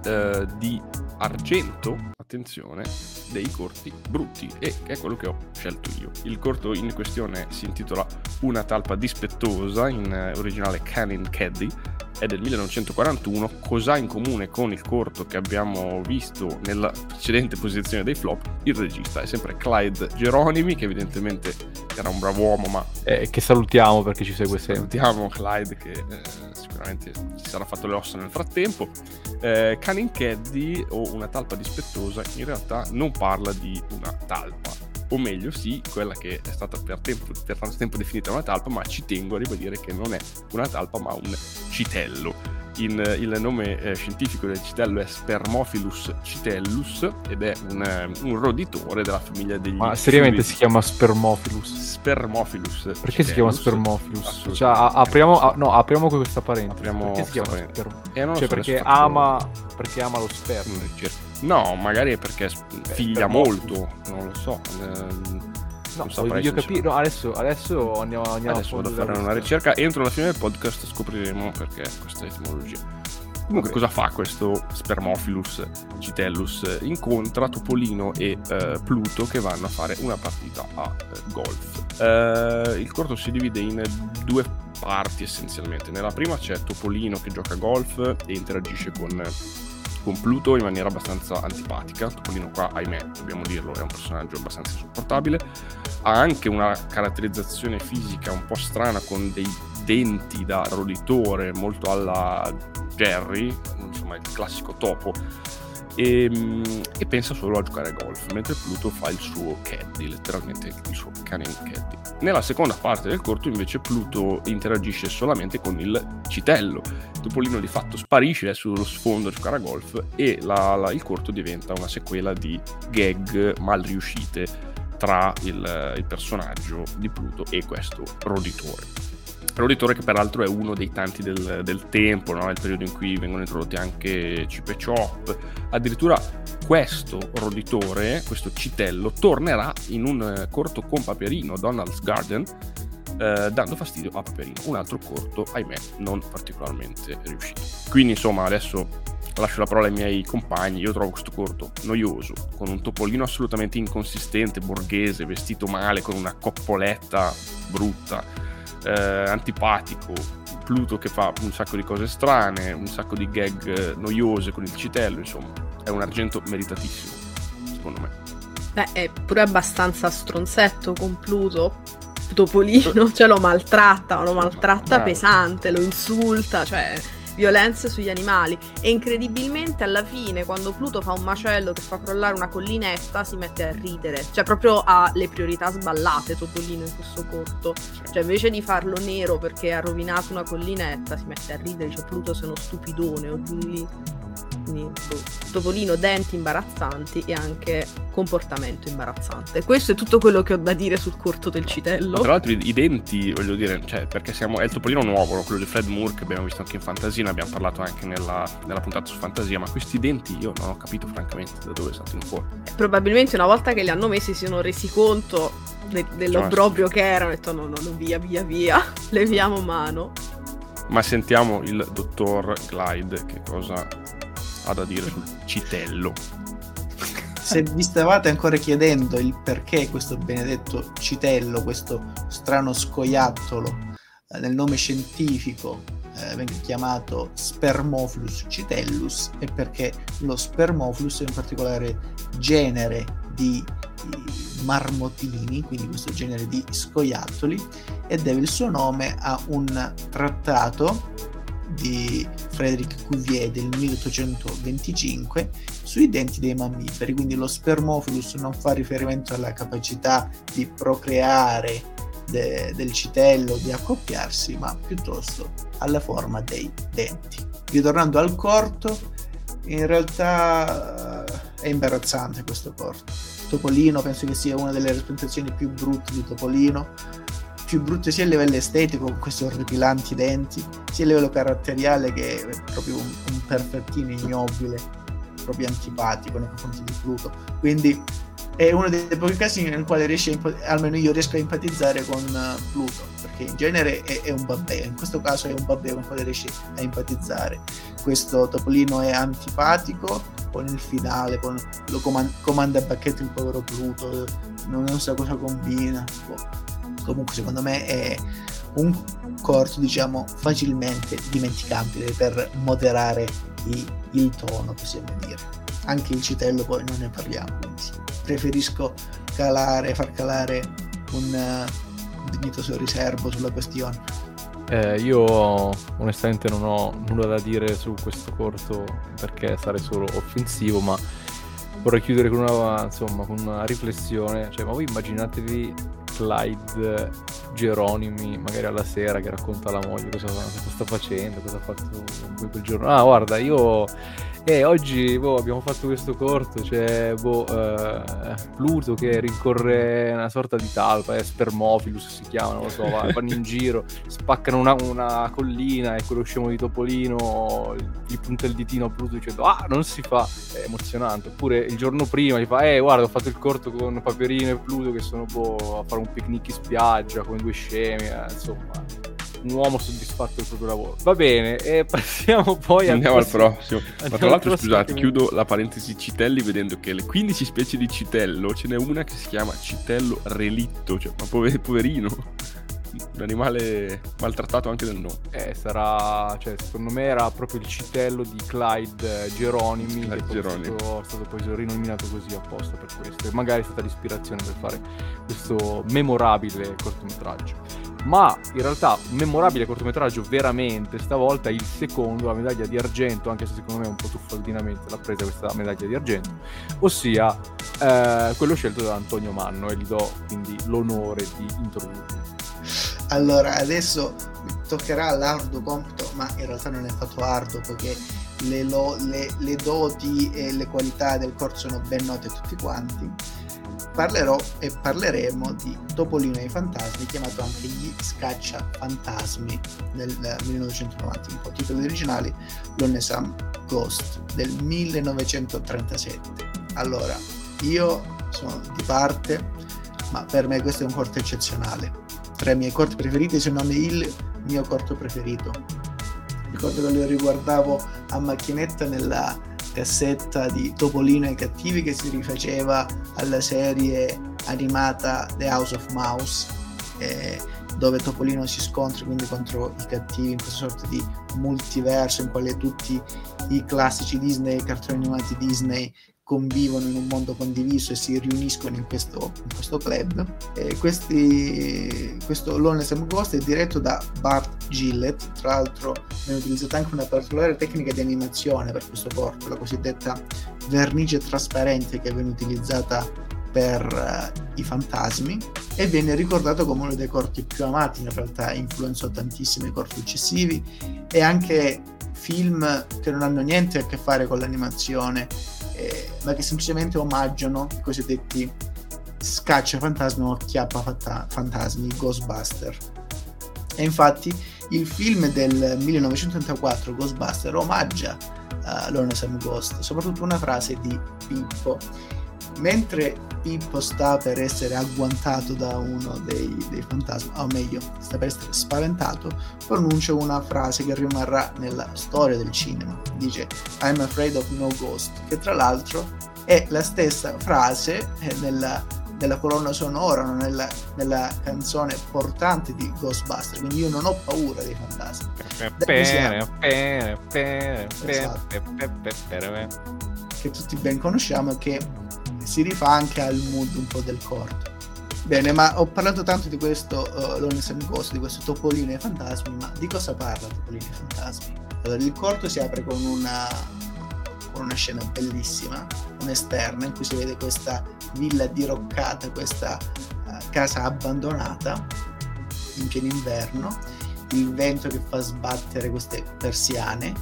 eh, di argento, attenzione, dei corti brutti e che è quello che ho scelto io. Il corto in questione si intitola Una talpa dispettosa, in eh, originale Cannon Caddy, è del 1941, cos'ha in comune con il corto che abbiamo visto nella precedente posizione dei flop? Il regista è sempre Clyde Geronimi, che evidentemente era un bravo uomo, ma... Eh, che salutiamo perché ci segue sempre. Salutiamo Clyde che eh, sicuramente si sarà fatto le ossa nel frattempo. Eh, Cunning Caddy o una talpa dispettosa in realtà non parla di una talpa, o meglio sì, quella che è stata per, tempo, per tanto tempo definita una talpa, ma ci tengo a ribadire che non è una talpa ma un citello. In, il nome eh, scientifico del citello è Spermophilus citellus ed è un, eh, un roditore della famiglia degli Ma seriamente si chiama Spermophilus? Spermophilus Perché si chiama Spermophilus? Cioè, a- apriamo, a- no, apriamo questa parentesi. Apriamo perché si chiama questa parentesi. Spermo? Eh, Cioè, so, perché ama, perché ama lo sperma. una ricerca. No, magari è perché figlia Spermophilus. molto, non lo so. ehm, No, non saprei io sinceramente. capire. No, adesso, adesso andiamo, andiamo Adesso a vado a fare una ricerca. Entro la fine del podcast scopriremo perché questa etimologia. Comunque, cosa fa questo Spermophilus citellus? Incontra Topolino e eh, Pluto che vanno a fare una partita a eh, golf. Eh, il corto si divide in due parti essenzialmente. Nella prima c'è Topolino che gioca a golf e interagisce con, con Pluto in maniera abbastanza antipatica. Topolino qua, ahimè, dobbiamo dirlo, è un personaggio abbastanza insopportabile. Ha anche una caratterizzazione fisica un po' strana con dei denti da roditore molto alla Jerry, insomma il classico topo, e, mm, e pensa solo a giocare a golf, mentre Pluto fa il suo caddy, letteralmente il suo cane in caddy. Nella seconda parte del corto invece Pluto interagisce solamente con il citello, Topolino di fatto sparisce sullo sfondo a giocare a golf e la- la- il corto diventa una sequela di gag mal riuscite tra il, il personaggio di Pluto e questo roditore. Roditore che peraltro è uno dei tanti del, del tempo, no? il periodo in cui vengono introdotti anche Chip e Chop. Addirittura questo roditore, questo citello, tornerà in un eh, corto con Paperino, Donald's Garden, eh, dando fastidio a Paperino. Un altro corto, ahimè, non particolarmente riuscito. Quindi insomma adesso lascio la parola ai miei compagni, io trovo questo corto noioso, con un topolino assolutamente inconsistente, borghese, vestito male, con una coppoletta brutta eh, antipatico, Pluto che fa un sacco di cose strane, un sacco di gag eh, noiose con il citello, insomma, è un argento meritatissimo, secondo me. Beh, è pure abbastanza stronzetto con Pluto. Topolino, cioè lo maltratta, lo maltratta Ma- pesante, lo insulta, cioè violenze sugli animali. E incredibilmente alla fine, quando Pluto fa un macello che fa crollare una collinetta, si mette a ridere. Cioè, proprio ha le priorità sballate Topolino in questo corto. Cioè, invece di farlo nero perché ha rovinato una collinetta, si mette a ridere, dice Pluto sei uno stupidone o boh, Topolino, denti imbarazzanti e anche comportamento imbarazzante. Questo è tutto quello che ho da dire sul corto del Ma citello. tra l'altro i, i denti, voglio dire, cioè, perché siamo, è il topolino nuovo, quello di Fred Moore che abbiamo visto anche in Fantasia, ne abbiamo parlato anche nella, nella puntata su Fantasia, ma questi denti io non ho capito francamente da dove saltino fuori. Probabilmente una volta che li hanno messi si sono resi conto de- dell'obbrobrio che erano e hanno detto no, no, no, via, via, via, leviamo mano. Ma sentiamo il dottor Clyde che cosa ha da dire sul citello. Se vi stavate ancora chiedendo il perché questo benedetto citello, questo strano scoiattolo eh, nel nome scientifico eh, venga chiamato Spermophilus citellus, è perché lo Spermophilus è un particolare genere di marmotini, quindi questo genere di scoiattoli, e deve il suo nome a un trattato di Frederick Cuvier del 1825 sui denti dei mammiferi, quindi lo Spermophilus non fa riferimento alla capacità di procreare de- del citello, di accoppiarsi, ma piuttosto alla forma dei denti. Ritornando al corto, in realtà eh, è imbarazzante questo corto. Topolino penso che sia una delle rappresentazioni più brutte di Topolino, più brutte sia a livello estetico con questi orripilanti denti, sia a livello caratteriale che è proprio un, un perfettino ignobile, proprio antipatico nei confronti di Pluto. Quindi è uno dei pochi casi nel quale riesce a almeno io riesco a empatizzare con eh, Pluto, perché in genere è, è un babbeo, in questo caso è un babbeo con il quale riesci a empatizzare. Questo Topolino è antipatico, poi nel finale poi lo coman- comanda a bacchetto il povero Pluto, non, non sa cosa combina. boh. Comunque secondo me è un corto diciamo facilmente dimenticabile per moderare i, il tono possiamo dire anche il citello poi non ne parliamo quindi preferisco calare far calare un uh, dignitoso riservo sulla questione eh, io onestamente non ho nulla da dire su questo corto perché sarei solo offensivo, ma vorrei chiudere con una, insomma, con una riflessione. Cioè, ma voi immaginatevi Clyde Geronimi, magari alla sera, che racconta alla moglie cosa, cosa sta facendo, cosa ha fatto quel giorno. Ah, guarda, io e oggi boh, abbiamo fatto questo corto, c'è boh, eh, Pluto che rincorre una sorta di talpa, è Spermophilus si chiama, non lo so, vanno in giro, spaccano una, una, collina e quello scemo di Topolino gli punta il ditino a Pluto dicendo ah non si fa, è emozionante. Oppure il giorno prima gli fa eh guarda ho fatto il corto con Paperino e Pluto che sono boh, a fare un picnic in spiaggia come due scemi, eh, insomma un uomo soddisfatto del proprio lavoro. Va bene, e passiamo poi Andiamo al prossimo. Ma tra l'altro, scusate, chiudo la parentesi citelli vedendo che le 15 specie di citello ce n'è una che si chiama citello relitto, cioè, ma pover- poverino. Un animale maltrattato anche nel nome. Eh, sarà, cioè, secondo me era proprio il citello di Clyde eh, Geronimi, Clyde che Geronimi. È, stato, è stato poi rinominato così apposta per questo. E magari è stata l'ispirazione per fare questo memorabile cortometraggio ma in realtà un memorabile cortometraggio veramente stavolta il secondo la medaglia di argento anche se secondo me un po' tuffaldinamente l'ha presa questa medaglia di argento ossia eh, quello scelto da Antonio Manno e gli do quindi l'onore di introdurlo. Allora adesso toccherà l'arduo compito ma in realtà non è fatto arduo perché le, lo, le, le doti e le qualità del corso sono ben note a tutti quanti parlerò e parleremo di Topolino e i fantasmi, chiamato anche Gli Scaccia Fantasmi del 1990, un po' titoli originali, L'Onnesam Ghost del 1937. Allora, io sono di parte, ma per me questo è un corto eccezionale. Tra i miei corti preferiti, se non il mio corto preferito. Ricordo che lo riguardavo a macchinetta nella cassetta di Topolino e i cattivi che si rifaceva alla serie animata The House of Mouse eh, dove Topolino si scontra quindi contro i cattivi in questa sorta di multiverso in quale tutti i classici Disney, cartoni animati Disney convivono in un mondo condiviso e si riuniscono in questo, in questo club. E questi, questo Lonesome Ghost è diretto da Bart Gillett, tra l'altro viene utilizzata anche una particolare tecnica di animazione per questo corpo, la cosiddetta vernice trasparente che viene utilizzata per uh, i fantasmi e viene ricordato come uno dei corti più amati, in realtà influenzò tantissimi corti successivi e anche film che non hanno niente a che fare con l'animazione eh, ma che semplicemente omaggiano i cosiddetti scaccia fantasmi o chiappa fanta- fantasmi, Ghostbuster. E infatti il film del 1984, Ghostbuster, omaggia uh, Lonesome Ghost, soprattutto una frase di Pippo. Mentre Pippo sta per essere agguantato da uno dei, dei fantasmi, o meglio, sta per essere spaventato, pronuncia una frase che rimarrà nella storia del cinema. Dice I'm afraid of no ghost, che tra l'altro è la stessa frase eh, nella, nella colonna sonora, nella, nella, canzone portante di Ghostbusters, quindi io non ho paura dei fantasmi. Esatto. Che tutti ben conosciamo e che si rifà anche al mood un po' del corto. Bene, ma ho parlato tanto di questo uh, Lonesome Ghost, di questo Topolino e Fantasmi, ma di cosa parla Topolino e Fantasmi? Allora, il corto si apre con una, con una scena bellissima, un'esterna, in cui si vede questa villa diroccata, questa uh, casa abbandonata in pieno inverno, il vento che fa sbattere queste persiane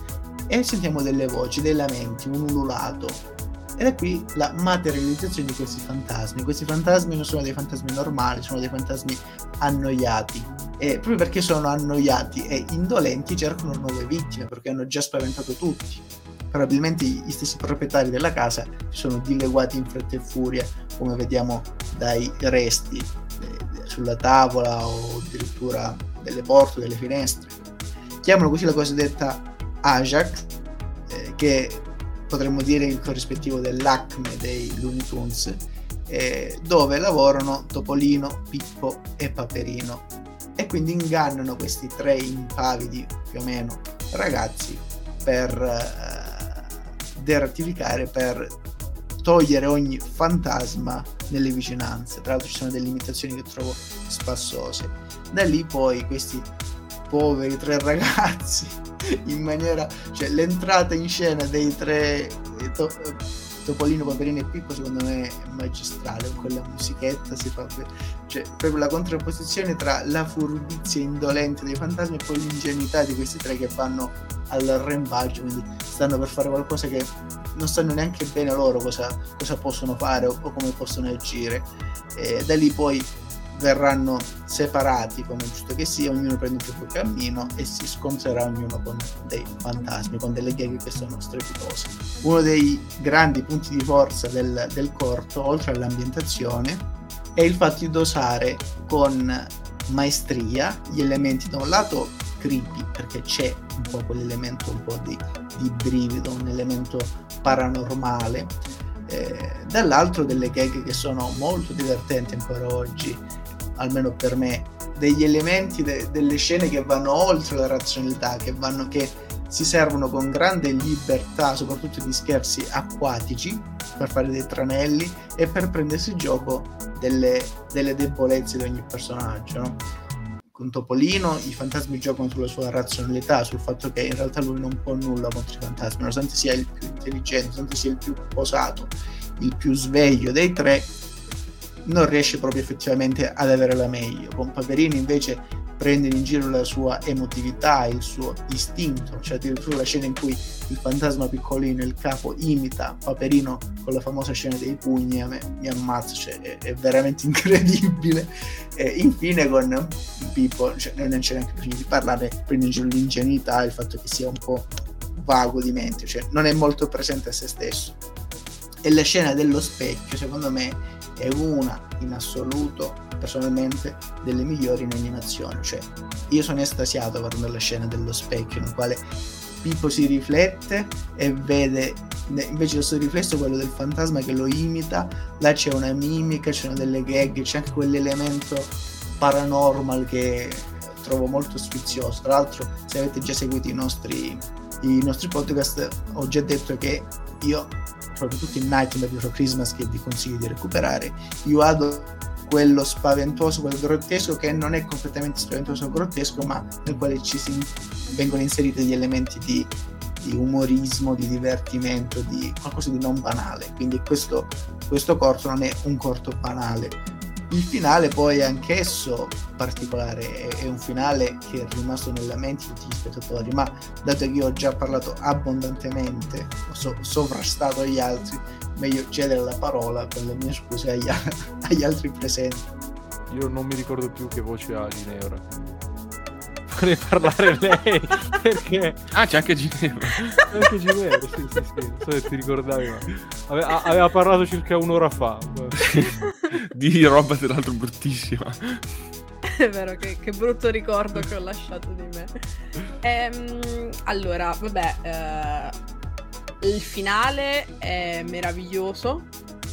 e sentiamo delle voci, dei lamenti, un ululato ed è qui la materializzazione di questi fantasmi. Questi fantasmi non sono dei fantasmi normali, sono dei fantasmi annoiati. E proprio perché sono annoiati e indolenti cercano nuove vittime perché hanno già spaventato tutti. Probabilmente gli stessi proprietari della casa si sono dileguati in fretta e furia, come vediamo dai resti eh, sulla tavola o addirittura delle porte, delle finestre. Chiamano così la cosiddetta Ajax, eh, che potremmo dire il corrispettivo dell'Acme dei Looney Tunes, eh, dove lavorano Topolino, Pippo e Paperino. e quindi ingannano questi tre impavidi più o meno ragazzi per uh, deratificare, per togliere ogni fantasma nelle vicinanze. Tra l'altro ci sono delle limitazioni che trovo spassose. Da lì poi questi poveri tre ragazzi in maniera cioè l'entrata in scena dei tre eh, to, Topolino, Paperino e Pippo secondo me è magistrale con quella musichetta si fa cioè proprio la contrapposizione tra la furbizia indolente dei fantasmi e poi l'ingenuità di questi tre che vanno al rembaggio quindi stanno per fare qualcosa che non sanno neanche bene loro cosa, cosa possono fare o, o come possono agire. E da lì poi verranno separati come giusto che sia, ognuno prende il proprio cammino e si scontrerà ognuno con dei fantasmi, con delle gag che sono strepitose. Uno dei grandi punti di forza del, del corto, oltre all'ambientazione, è il fatto di dosare con maestria gli elementi da un lato creepy perché c'è un po' quell'elemento un po' di, di brivido, un elemento paranormale eh, dall'altro delle gag che sono molto divertenti ancora oggi almeno per me, degli elementi de- delle scene che vanno oltre la razionalità, che, vanno, che si servono con grande libertà, soprattutto di scherzi acquatici, per fare dei tranelli e per prendersi gioco delle, delle debolezze di ogni personaggio. No? Con Topolino i fantasmi giocano sulla sua razionalità, sul fatto che in realtà lui non può nulla contro i fantasmi, nonostante sia il più intelligente, nonostante sia il più posato, il più sveglio dei tre, non riesce proprio effettivamente ad avere la meglio. Con Paperini invece prende in giro la sua emotività, il suo istinto, cioè addirittura la scena in cui il fantasma piccolino, il capo, imita Paperino con la famosa scena dei pugni, a me mi ammazza, cioè è, è veramente incredibile. E infine con Pippo, cioè non c'è neanche bisogno di parlare, prende in giro l'ingenuità, il fatto che sia un po' vago di mente, cioè non è molto presente a se stesso. E la scena dello specchio, secondo me, è una in assoluto personalmente delle migliori in animazione. Cioè io sono estasiato guardando la scena dello specchio nel quale Pippo si riflette e vede invece del suo riflesso quello del fantasma che lo imita. Là c'è una mimica c'è delle gag c'è anche quell'elemento paranormal che trovo molto sfizioso. Tra l'altro se avete già seguito i nostri, i nostri podcast ho già detto che io proprio tutti i Nightmare Before Christmas che vi consiglio di recuperare. Io adoro quello spaventoso, quello grottesco che non è completamente spaventoso o grottesco, ma nel quale ci si, vengono inseriti degli elementi di, di, umorismo, di divertimento, di qualcosa di non banale. Quindi questo, questo corto non è un corto banale, il finale poi è anch'esso particolare, è un finale che è rimasto nella mente di tutti gli spettatori, ma dato che io ho già parlato abbondantemente, ho so- sovrastato gli altri, meglio cedere la parola con le mie scuse agli, agli altri presenti. Io non mi ricordo più che voce ha Ginevra. Vorrei parlare lei perché ah c'è anche Ginevra. C'è anche Ginevra sì sì sì non so se ti ricordavi ma aveva, aveva parlato circa un'ora fa di roba dell'altro bruttissima. È vero che, che, brutto ricordo che ho lasciato di me. Ehm, allora vabbè eh, il finale è meraviglioso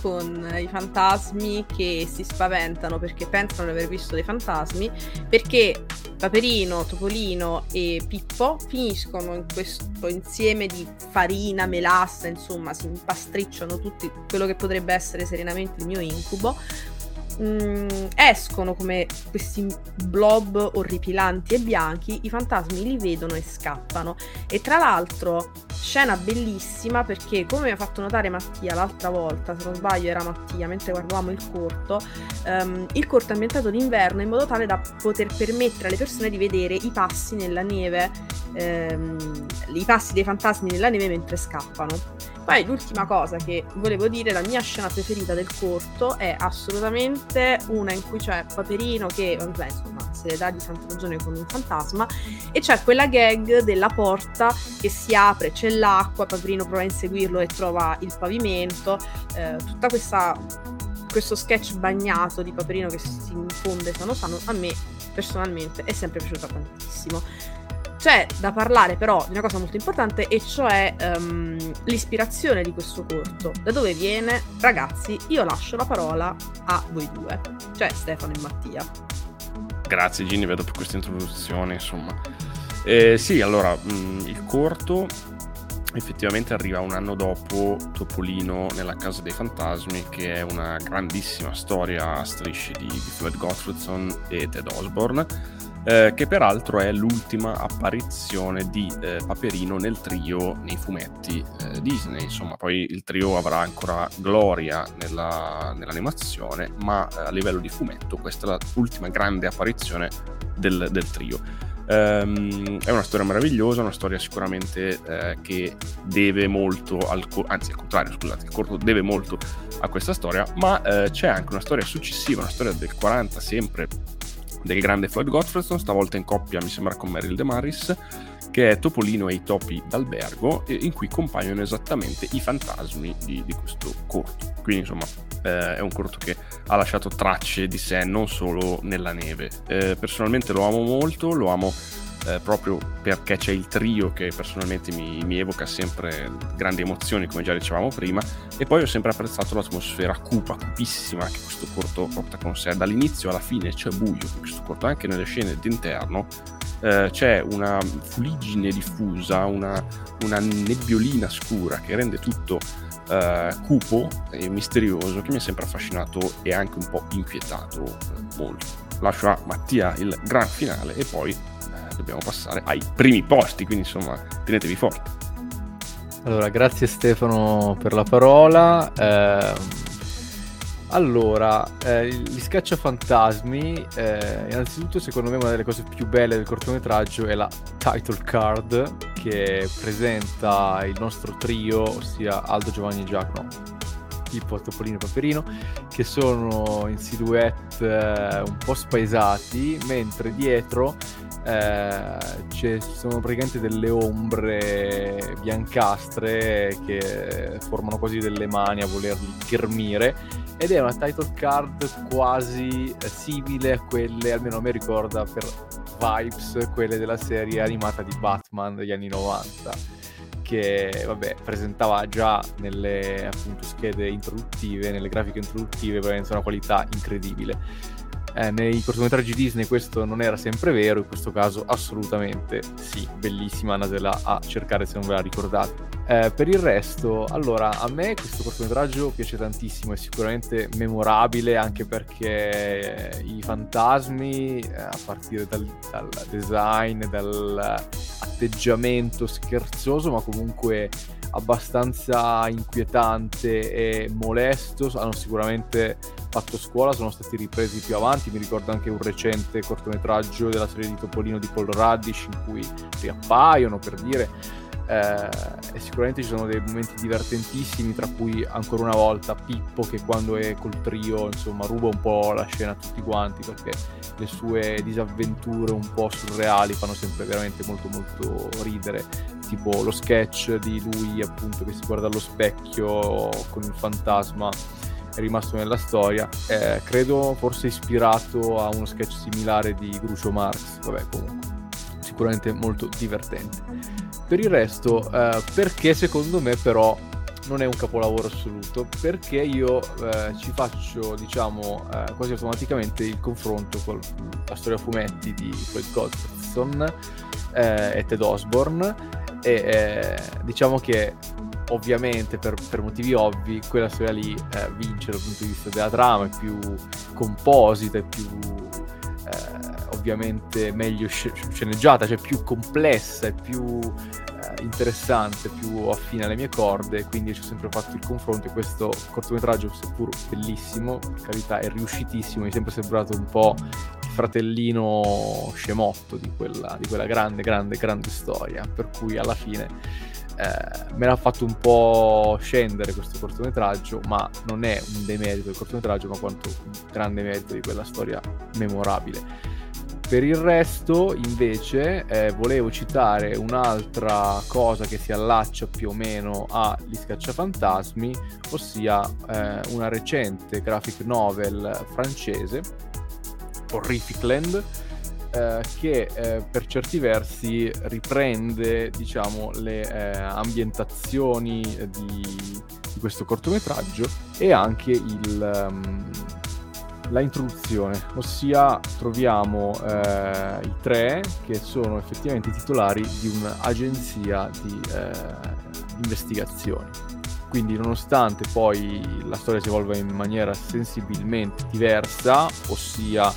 con i fantasmi che si spaventano perché pensano di aver visto dei fantasmi, perché Paperino, Topolino e Pippo finiscono in questo insieme di farina, melassa, insomma, si impastricciano tutti quello che potrebbe essere serenamente il mio incubo mh, mm, escono come questi blob orripilanti e bianchi, i fantasmi li vedono e scappano. E tra l'altro, scena bellissima perché, come mi ha fatto notare Mattia l'altra volta, se non sbaglio era Mattia, mentre guardavamo il corto, um, il corto è ambientato d'inverno in modo tale da poter permettere alle persone di vedere i passi nella neve, um, i passi dei fantasmi nella neve mentre scappano. Poi l'ultima cosa che volevo dire, la mia scena preferita del corto è assolutamente una in cui c'è Paperino che, vabbè, insomma, se le dà di santa ragione con un fantasma e c'è quella gag della porta che si apre, c'è l'acqua, Paperino prova a inseguirlo e trova il pavimento, eh, tutta questa questo sketch bagnato di Paperino che si infonde sano sano a me personalmente è sempre piaciuta tantissimo. C'è da parlare però di una cosa molto importante e cioè um, l'ispirazione di questo corto. Da dove viene? Ragazzi, io lascio la parola a voi due, cioè Stefano e Mattia. Grazie Ginny, vedo per questa introduzione, insomma. Eh, sì, allora, mh, mm, il corto effettivamente arriva un anno dopo Topolino nella Casa dei Fantasmi, che è una grandissima storia a strisce di, di Floyd Gottfredson e Ted Osborne, eh, che peraltro è l'ultima apparizione di eh, Paperino nel trio nei fumetti eh, Disney. Insomma, poi il trio avrà ancora gloria nella, nell'animazione, ma eh, a livello di fumetto questa è l'ultima grande apparizione del, del trio. Um, è una storia meravigliosa, una storia sicuramente eh, che deve molto al corto, anzi al contrario, scusate, il corto deve molto a questa storia, ma eh, c'è anche una storia successiva, una storia del 40 sempre del grande Floyd Gottfredson, stavolta in coppia mi sembra con Meryl DeMaris, che è Topolino e i topi d'albergo, in cui compaiono esattamente i fantasmi di, di questo corto. Quindi insomma eh, è un corto che ha lasciato tracce di sé non solo nella neve. Eh, personalmente lo amo molto, lo amo eh, proprio perché c'è il trio che personalmente mi, mi, evoca sempre grandi emozioni, come già dicevamo prima, e poi ho sempre apprezzato l'atmosfera cupa, cupissima che questo corto porta con sé. Dall'inizio alla fine c'è buio in questo corto, anche nelle scene d'interno eh, c'è una fuligine diffusa, una, una, nebbiolina scura che rende tutto eh, cupo e misterioso che mi ha sempre affascinato e anche un po' inquietato eh, molto. Lascio a Mattia il gran finale e poi dobbiamo passare ai primi posti, quindi insomma tenetevi forti. Allora, grazie Stefano per la parola. Eh, allora, eh, gli scacciafantasmi, eh, innanzitutto secondo me una delle cose più belle del cortometraggio è la title card che presenta il nostro trio, ossia Aldo, Giovanni e Giacomo, Pippo, Topolino e Paperino, che sono in silhouette eh, un po' spaesati, mentre dietro eh, ci sono praticamente delle ombre biancastre che formano quasi delle mani a volerli ghermire ed è una title card quasi simile a quelle, almeno me ricorda per vibes, quelle della serie animata di Batman degli anni 90 che vabbè, presentava già nelle appunto, schede introduttive, nelle grafiche introduttive, una qualità incredibile eh, nei cortometraggi Disney questo non era sempre vero, in questo caso assolutamente sì, bellissima, andatela a cercare se non ve la ricordate. Eh, per il resto, allora, a me questo cortometraggio piace tantissimo, è sicuramente memorabile anche perché i fantasmi, eh, a partire dal, dal design, dall'atteggiamento scherzoso, ma comunque abbastanza inquietante e molesto, hanno sicuramente fatto scuola, sono stati ripresi più avanti, mi ricordo anche un recente cortometraggio della serie di Topolino di Paul Radish in cui riappaiono per dire eh, e sicuramente ci sono dei momenti divertentissimi tra cui ancora una volta Pippo che quando è col trio insomma ruba un po' la scena a tutti quanti perché le sue disavventure un po' surreali fanno sempre veramente molto molto ridere tipo lo sketch di lui appunto che si guarda allo specchio con il fantasma è rimasto nella storia. Eh, credo forse ispirato a uno sketch similare di Groucho Marx. Vabbè, comunque, sicuramente molto divertente. Per il resto, eh, perché secondo me però non è un capolavoro assoluto perché io eh, ci faccio diciamo eh, quasi automaticamente il confronto con la storia fumetti di Floyd Gottfredson eh, e Ted Osborne e eh, diciamo che ovviamente per, per, motivi ovvi quella storia lì eh, vince dal punto di vista della trama, è più composita, è più ovviamente meglio sceneggiata, cioè più complessa, è più eh, interessante, più affine alle mie corde, quindi ci ho sempre fatto il confronto e questo cortometraggio, seppur bellissimo, per carità è riuscitissimo, mi è sempre sembrato un po' il fratellino scemotto di quella, di quella grande, grande, grande storia, per cui alla fine eh, me l'ha fatto un po' scendere questo cortometraggio, ma non è un demerito del cortometraggio, ma quanto un grande merito di quella storia memorabile. Per il resto, invece, eh, volevo citare un'altra cosa che si allaccia più o meno agli scacciafantasmi, ossia eh, una recente graphic novel francese, Horrific Land, eh, che eh, per certi versi riprende diciamo, le eh, ambientazioni di, di, questo cortometraggio e anche il, um, la introduzione, ossia troviamo eh, i tre che sono effettivamente titolari di un'agenzia di eh, investigazioni. Quindi nonostante poi la storia si evolva in maniera sensibilmente diversa, ossia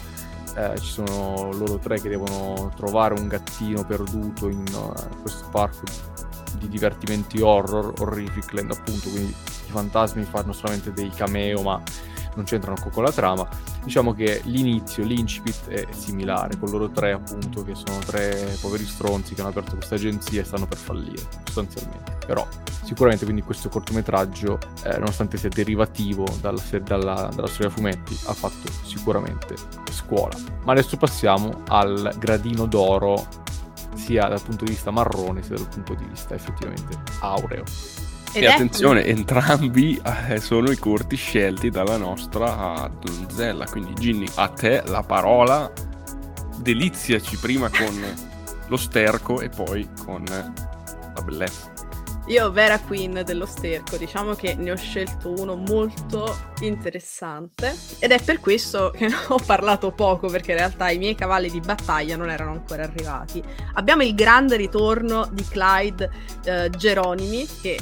eh, ci sono loro tre che devono trovare un gattino perduto in uh, questo parco di divertimenti horror, horrific land appunto, quindi i fantasmi fanno solamente dei cameo ma non c'entrano con la trama. Diciamo che l'inizio, l'incipit è similare, con loro tre appunto che sono tre poveri stronzi che hanno aperto questa agenzia e stanno per fallire, sostanzialmente. Però sicuramente quindi questo cortometraggio, eh, nonostante sia derivativo dalla, dalla, dalla storia fumetti, ha fatto sicuramente scuola. Ma adesso passiamo al gradino d'oro sia dal punto di vista marrone sia dal punto di vista effettivamente aureo. Ed e attenzione, qui. entrambi eh, sono i corti scelti dalla nostra donzella. Quindi, Ginny, a te la parola. Deliziaci prima con lo sterco e poi con la bellezza. Io, vera queen dello sterco, diciamo che ne ho scelto uno molto interessante ed è per questo che ho parlato poco perché in realtà i miei cavalli di battaglia non erano ancora arrivati. Abbiamo il grande ritorno di Clyde eh, Geronimi che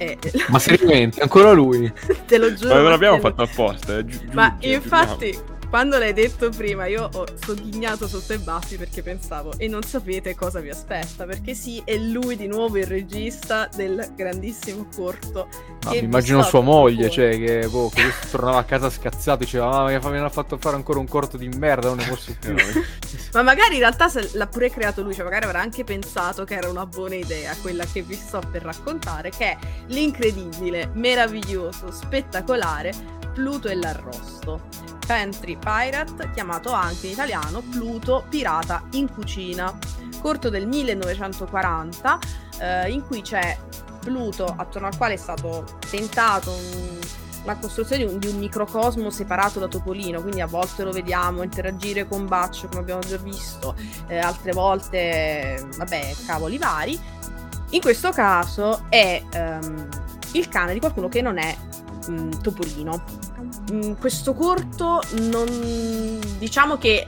eh, Ma seriamente, ancora lui? Te lo giuro. Ma non l'abbiamo fatto apposta. Eh, gi- ma infatti, quando l'hai detto prima, io ho sogghignato sotto i baffi perché pensavo, e non sapete cosa vi aspetta, perché sì, è lui di nuovo il regista del grandissimo corto. Mi immagino sua moglie, fuori. cioè, che, boh, che tornava a casa scazzato, diceva, mamma mia, mi hanno fatto fare ancora un corto di merda, non ne posso più. Ma magari in realtà se l'ha pure creato lui, cioè magari avrà anche pensato che era una buona idea quella che vi sto per raccontare, che è l'incredibile, meraviglioso, spettacolare Pluto e l'arrosto Pantry Pirate, chiamato anche in italiano Pluto Pirata in cucina, corto del 1940, eh, in cui c'è Pluto attorno al quale è stato tentato un, la costruzione di un, di un, microcosmo separato da Topolino, quindi a volte lo vediamo interagire con Baccio come abbiamo già visto, eh, altre volte, vabbè, cavoli vari. In questo caso è um, il cane di qualcuno che non è um, Topolino Mm, questo corto non diciamo che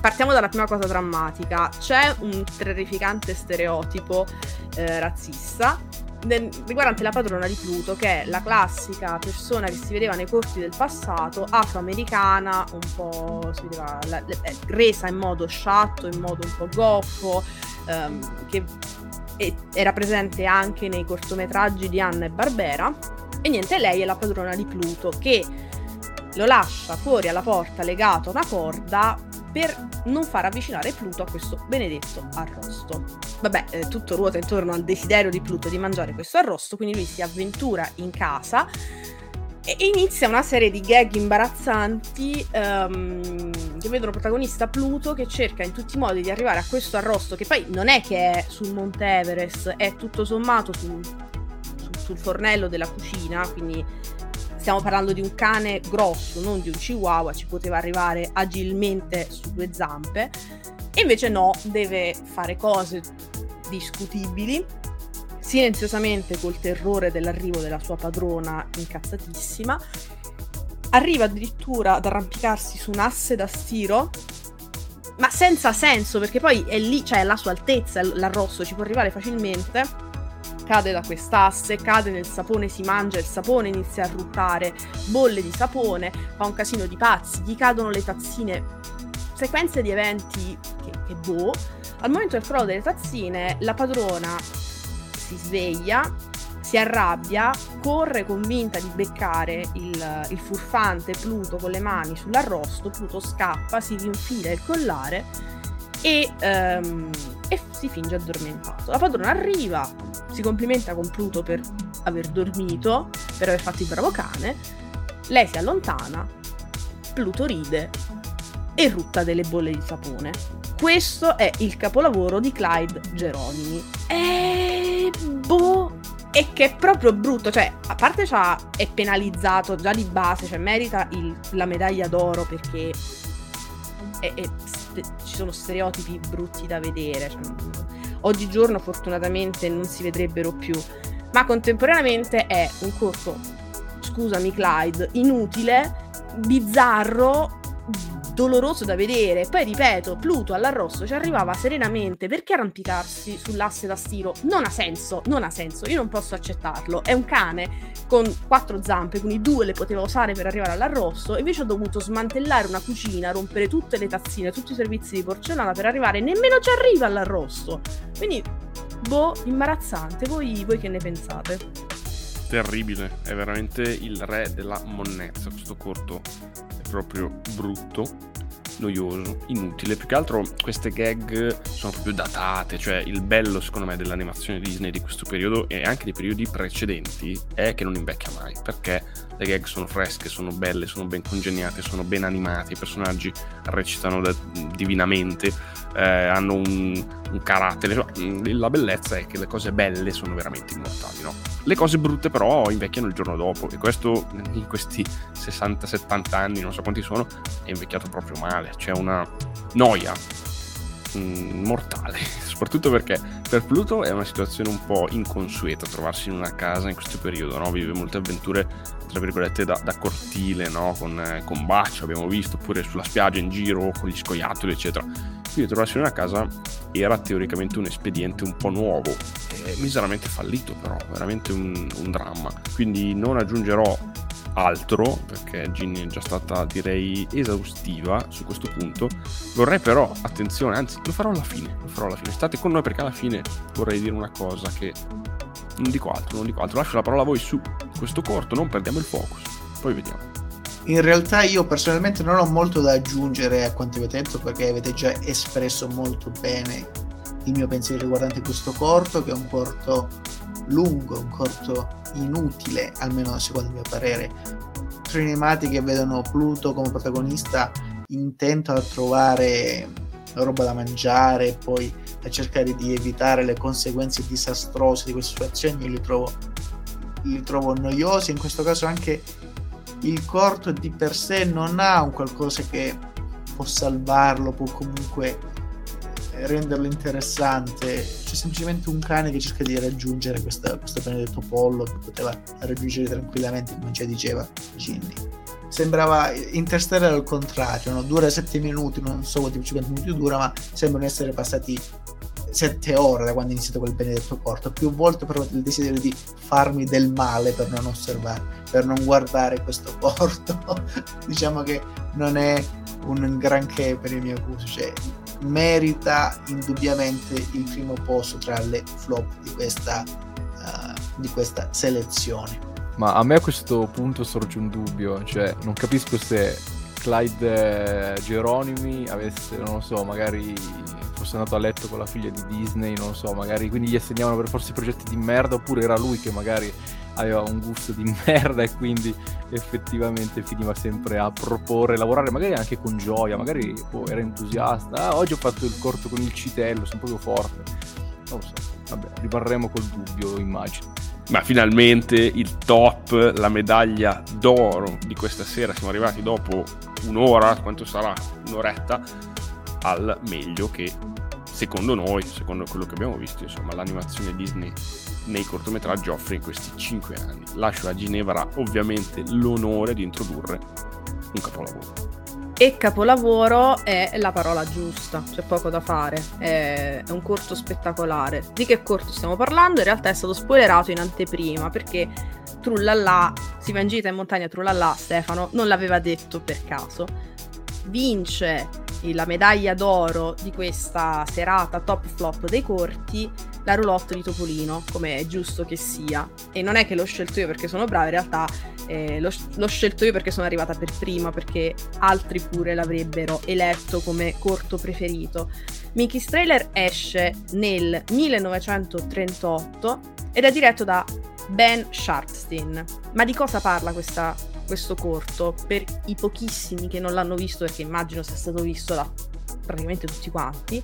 partiamo dalla prima cosa drammatica. C'è un terrificante stereotipo eh, razzista riguardante la padrona di Pluto, che è la classica persona che si vedeva nei corti del passato, afroamericana, un po' si vedeva la, la, eh, resa in modo sciatto, in modo un po' goffo, ehm, che era presente anche nei cortometraggi di Anna e Barbera. E niente, lei è la padrona di Pluto, che lo lascia fuori alla porta legato a una corda per non far avvicinare Pluto a questo benedetto arrosto. Vabbè, eh, tutto ruota intorno al desiderio di Pluto di mangiare questo arrosto, quindi lui si avventura in casa e inizia una serie di gag imbarazzanti um, che vedono protagonista Pluto che cerca in tutti i modi di arrivare a questo arrosto che poi non è che è sul Monte Everest, è tutto sommato su, sul fornello della cucina, quindi stiamo parlando di un cane grosso, non di un chihuahua, ci poteva arrivare agilmente su due zampe, e invece no, deve fare cose discutibili, silenziosamente col terrore dell'arrivo della sua padrona incazzatissima. Arriva addirittura ad arrampicarsi su un asse da stiro, ma senza senso, perché poi è lì, cioè la sua altezza, l'arrosto ci può arrivare facilmente cade da quest'asse, cade nel sapone, si mangia il sapone, inizia a ruttare bolle di sapone, fa un casino di pazzi, gli cadono le tazzine, sequenze di eventi che, che boh. Al momento del crollo delle tazzine, la padrona si sveglia, si arrabbia, corre convinta di beccare il, il, furfante Pluto con le mani sull'arrosto, Pluto scappa, si rinfila il collare e, um, e si finge addormentato. La padrona arriva, si complimenta con Pluto per aver dormito, per aver fatto il bravo cane, lei si allontana, Pluto ride e rutta delle bolle di sapone. Questo è il capolavoro di Clyde Geronimi. E boh, e che è proprio brutto, cioè a parte cioè, è penalizzato già di base, cioè merita il, la medaglia d'oro perché è, è ci sono stereotipi brutti da vedere. Cioè, oggigiorno fortunatamente non si vedrebbero più, ma contemporaneamente è un corto, scusami Clyde, inutile bizzarro doloroso da vedere. Poi ripeto, Pluto all'arrosto ci arrivava serenamente perché arrampicarsi sull'asse da stiro non ha senso, non ha senso, io non posso accettarlo. È un cane con quattro zampe, quindi due le poteva usare per arrivare all'arrosto, invece ho dovuto smantellare una cucina, rompere tutte le tazzine, tutti i servizi di porcellana per arrivare, nemmeno ci arriva all'arrosto. Quindi, boh, imbarazzante. Voi, voi che ne pensate? Terribile, è veramente il re della monnezza questo corto proprio brutto noioso, inutile. Più che altro queste gag sono proprio datate, cioè il bello secondo me dell'animazione Disney di questo periodo e anche dei periodi precedenti è che non invecchia mai, perché le gag sono fresche, sono belle, sono ben congegnate, sono ben animate, i personaggi recitano da, divinamente, eh, hanno un, un carattere. Cioè, la bellezza è che le cose belle sono veramente immortali, no? Le cose brutte però invecchiano il giorno dopo e questo in questi 60-70 anni, non so quanti sono, è invecchiato proprio male. C'è una noia mm, mortale, soprattutto perché per Pluto è una situazione un po' inconsueta trovarsi in una casa in questo periodo, no? vive molte avventure tra virgolette da, da cortile, no? con, eh, con Baccio abbiamo visto, oppure sulla spiaggia in giro con gli scoiattoli eccetera. Quindi trovarsi in una casa era teoricamente un espediente un po' nuovo, e miseramente fallito però, veramente un, un dramma. Quindi non aggiungerò altro, perché Ginny è già stata direi esaustiva su questo punto. Vorrei però, attenzione, anzi lo farò alla fine, lo farò alla fine. State con noi perché alla fine vorrei dire una cosa che non dico altro, non dico altro. Lascio la parola a voi su questo corto, non perdiamo il focus. Poi vediamo. In realtà io personalmente non ho molto da aggiungere a quanto avete detto perché avete già espresso molto bene il mio pensiero riguardante questo corto, che è un corto lungo, un corto inutile, almeno secondo il mio parere. Tre animati che vedono Pluto come protagonista intento a trovare roba da mangiare e poi a cercare di evitare le conseguenze disastrose di queste situazioni, io li trovo, li trovo noiosi. In questo caso anche il corto di per sé non ha un qualcosa che può salvarlo, può comunque renderlo interessante. C'è semplicemente un cane che cerca di raggiungere questa, questo benedetto pollo che poteva raggiungere tranquillamente, come già diceva Ginny. Sembrava Interstellar al contrario, no? dura 7 minuti, non so quanti 50 minuti dura, ma sembrano essere passati 7 ore da quando è iniziato quel benedetto corto. Più volte ho provato il desiderio di farmi del male per non osservare, per non guardare questo corto. diciamo che non è un granché per il mio gusto, cioè merita indubbiamente il primo posto tra le flop di questa, uh, di questa selezione. Ma a me a questo punto sorge un dubbio, cioè non capisco se Clyde eh, Geronimi avesse, non lo so, magari fosse andato a letto con la figlia di Disney, non lo so, magari quindi gli assegnavano per forse progetti di merda, oppure era lui che magari aveva un gusto di merda e quindi effettivamente finiva sempre a proporre, lavorare magari anche con gioia, magari boh, era entusiasta, ah, oggi ho fatto il corto con il citello, sono proprio forte, non lo so, vabbè, rimarremo col dubbio, immagino. Ma finalmente il top, la medaglia d'oro di questa sera, siamo arrivati dopo un'ora, quanto sarà? Un'oretta, al meglio che secondo noi, secondo quello che abbiamo visto, insomma, l'animazione Disney nei cortometraggi offre in questi 5 anni. Lascio a Ginevra ovviamente l'onore di introdurre un capolavoro. E capolavoro è la parola giusta, c'è poco da fare, è un corto spettacolare. Di che corto stiamo parlando? In realtà è stato spoilerato in anteprima perché Trullalla, si va in gita in montagna Trullalla, Stefano non l'aveva detto per caso. Vince la medaglia d'oro di questa serata top flop dei corti la roulotte di Topolino, come è giusto che sia. E non è che l'ho scelto io perché sono brava, in realtà eh, l'ho, l'ho, scelto io perché sono arrivata per prima, perché altri pure l'avrebbero eletto come corto preferito. Mickey's Trailer esce nel 1938 ed è diretto da Ben Sharpstein. Ma di cosa parla questa, questo corto? Per i pochissimi che non l'hanno visto, perché immagino sia stato visto da praticamente tutti quanti,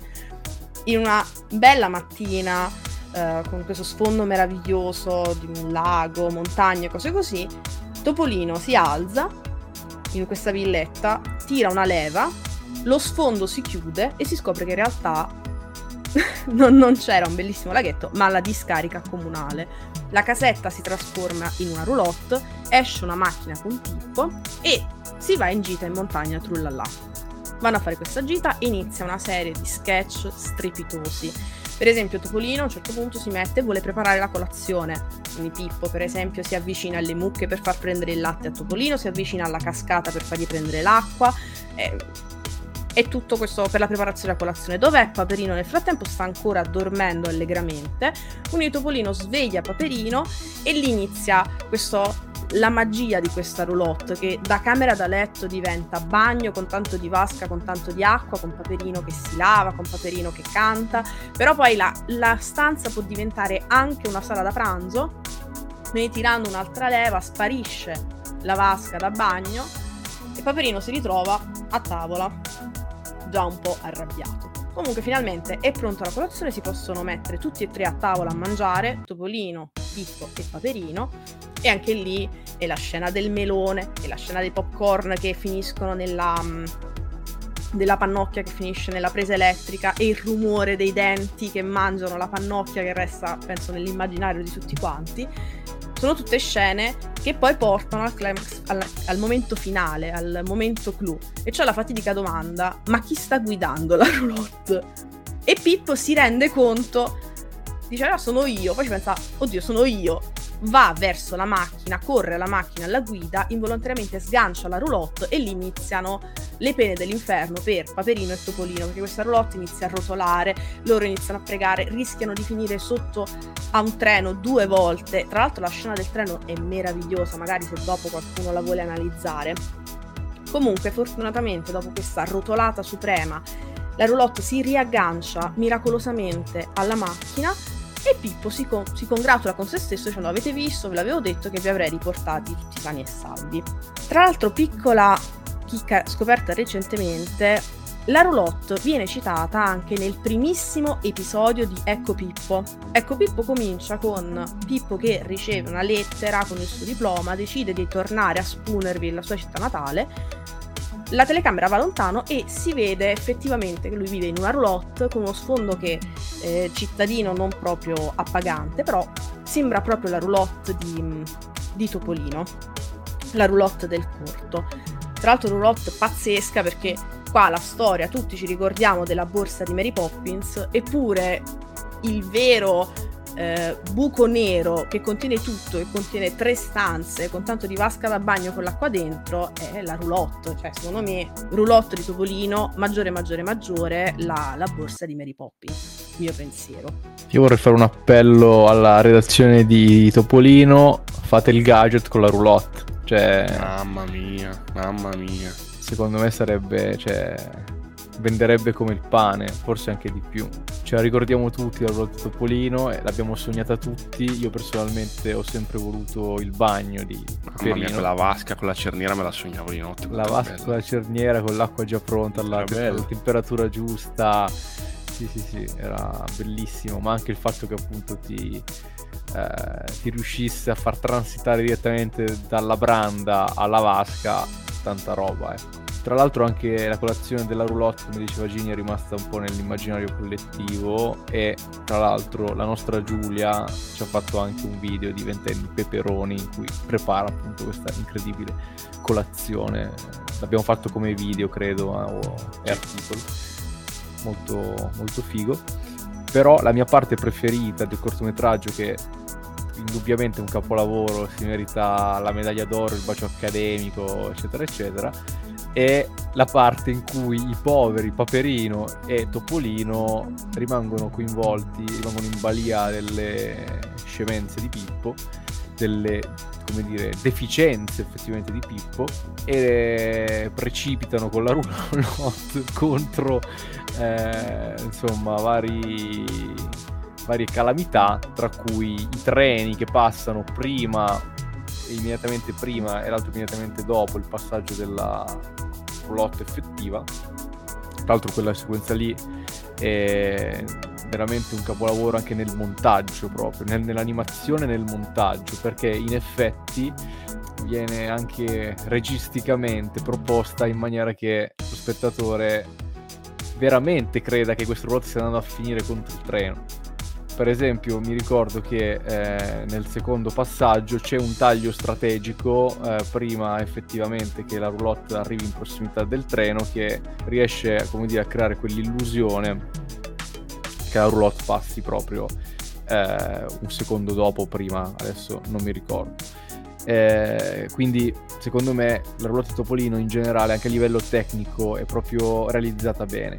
in una bella mattina eh, con questo sfondo meraviglioso di un lago, montagne, cose così, Topolino si alza in questa villetta, tira una leva, lo sfondo si chiude e si scopre che in realtà non, non c'era un bellissimo laghetto, ma la discarica comunale. La casetta si trasforma in una roulotte, esce una macchina con Pippo e si va in gita in montagna trullallà. Vanno a fare questa gita e inizia una serie di sketch strepitosi. Per esempio, Topolino a un certo punto si mette e vuole preparare la colazione. Quindi Pippo, per esempio, si avvicina alle mucche per far prendere il latte a Topolino, si avvicina alla cascata per fargli prendere l'acqua. E e tutto questo per la preparazione della colazione. Dov'è Paperino? Nel frattempo sta ancora dormendo allegramente. Quindi Topolino sveglia Paperino e lì inizia questo la magia di questa roulotte che da camera da letto diventa bagno con tanto di vasca, con tanto di acqua, con Paperino che si lava, con Paperino che canta, però poi la, la stanza può diventare anche una sala da pranzo, quindi tirando un'altra leva sparisce la vasca da bagno e Paperino si ritrova a tavola già un po' arrabbiato. Comunque finalmente è pronta la colazione, si possono mettere tutti e tre a tavola a mangiare, Topolino, Pippo e Paperino, e anche lì è la scena del melone, è la scena dei popcorn che finiscono nella, mm, della pannocchia che finisce nella presa elettrica e il rumore dei denti che mangiano la pannocchia che resta, penso, nell'immaginario di tutti quanti sono tutte scene che poi portano al, climax, al, al momento finale, al momento clou, e cioè la fatidica domanda, ma chi sta guidando la roulotte? E Pippo si rende conto, dice, ah sono io, poi ci pensa, oddio sono io, va verso la macchina, corre alla macchina alla guida, involontariamente sgancia la roulotte e lì iniziano le pene dell'inferno per Paperino e Topolino, perché questa roulotte inizia a rotolare, loro iniziano a pregare, rischiano di finire sotto a un treno due volte. Tra l'altro la scena del treno è meravigliosa, magari se dopo qualcuno la vuole analizzare. Comunque, fortunatamente, dopo questa rotolata suprema, la roulotte si riaggancia miracolosamente alla macchina e Pippo si, con- si, congratula con se stesso dicendo avete visto, ve l'avevo detto che vi avrei riportati tutti sani e salvi. Tra l'altro piccola chicca scoperta recentemente, la roulotte viene citata anche nel primissimo episodio di Ecco Pippo. Ecco Pippo comincia con Pippo che riceve una lettera con il suo diploma, decide di tornare a Spoonerville, la sua città natale, la telecamera va lontano e si vede effettivamente che lui vive in una roulotte con uno sfondo che eh, cittadino non proprio appagante, però sembra proprio la roulotte di, di Topolino, la roulotte del corto. Tra l'altro roulotte pazzesca perché qua la storia, tutti ci ricordiamo della borsa di Mary Poppins, eppure il vero eh, buco nero che contiene tutto, che contiene tre stanze con tanto di vasca da bagno con l'acqua dentro, è la roulotte. Cioè, secondo me, roulotte di Topolino, maggiore, maggiore, maggiore, la, la borsa di Mary Poppins. Mio pensiero. Io vorrei fare un appello alla redazione di Topolino: fate il gadget con la roulotte. Cioè, mamma mia, mamma mia. Secondo me sarebbe, cioè, venderebbe come il pane, forse anche di più. Ce la ricordiamo tutti la ruota Topolino e l'abbiamo sognata tutti. Io personalmente ho sempre voluto il bagno di Mamma mia, quella vasca con la cerniera me la sognavo di notte. La vasca bella. con la cerniera, con l'acqua già pronta, alla temperatura giusta. Sì, sì, sì, era bellissimo, ma anche il fatto che appunto ti, eh, ti riuscisse a far transitare direttamente dalla branda alla vasca, tanta roba, eh. Tra l'altro anche la colazione della roulotte, come diceva Gini, è rimasta un po' nell'immaginario collettivo e tra l'altro la nostra Giulia ci ha fatto anche un video di ventenni peperoni in cui prepara appunto questa incredibile colazione. L'abbiamo fatto come video, credo, o è articolo. Molto, molto figo. Però la mia parte preferita del cortometraggio che indubbiamente un capolavoro, si merita la medaglia d'oro, il bacio accademico, eccetera, eccetera, è la parte in cui i poveri Paperino e Topolino rimangono coinvolti, rimangono in balia delle scemenze di Pippo, delle come dire, deficienze effettivamente di Pippo e precipitano con la roulotte contro eh, insomma vari varie calamità tra cui i treni che passano prima immediatamente prima e l'altro immediatamente dopo il passaggio della roulotte effettiva. Tra l'altro quella sequenza lì è veramente un capolavoro anche nel montaggio proprio, nel, nell'animazione e nel montaggio, perché in effetti viene anche registicamente proposta in maniera che lo spettatore veramente creda che questo roulotte stia andando a finire contro il treno. Per esempio, mi ricordo che eh, nel secondo passaggio c'è un taglio strategico eh, prima effettivamente che la roulotte arrivi in prossimità del treno che riesce dire, a creare quell'illusione che la roulotte passi proprio eh, un secondo dopo prima, adesso non mi ricordo. Eh, quindi secondo me la roulotte Topolino in generale anche a livello tecnico è proprio realizzata bene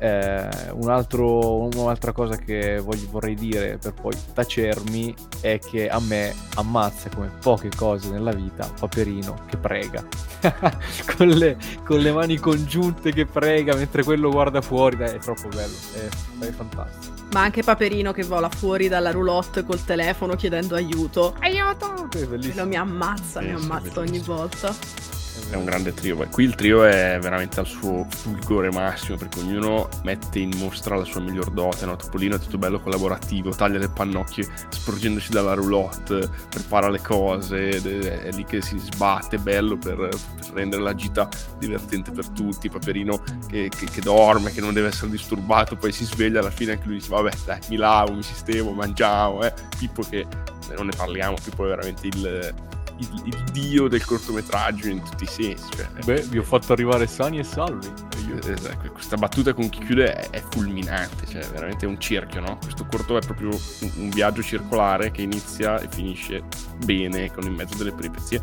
eh, un altro, un'altra cosa che voglio, vorrei dire per poi tacermi è che a me ammazza come poche cose nella vita Paperino che prega. Con, le, con, le, mani congiunte che prega mentre quello guarda fuori dai, è troppo bello è, è fantastico. Ma anche Paperino che vola fuori dalla roulotte col telefono chiedendo aiuto. Aiuto! È bellissimo. mi ammazza sì, mi ammazza ogni volta è un grande trio. Qui il trio è veramente al suo fulgore massimo perché ognuno mette in mostra la sua miglior dote. No? Topolino è tutto bello collaborativo, taglia le pannocchie sporgendosi dalla roulotte, prepara le cose, è lì che si sbatte, bello per, per rendere la gita divertente per tutti. Paperino che, che, che, dorme, che non deve essere disturbato, poi si sveglia alla fine anche lui dice vabbè dai mi lavo, mi sistemo, mangiamo. Eh. Pippo che non ne parliamo, Pippo è veramente il il, il, dio del cortometraggio in tutti i sensi. Cioè, Beh, vi ho fatto arrivare sani e salvi. Io... Esatto, questa battuta con chi chiude è, è, fulminante, cioè veramente un cerchio, no? Questo corto è proprio un, un viaggio circolare che inizia e finisce bene con in mezzo delle peripezie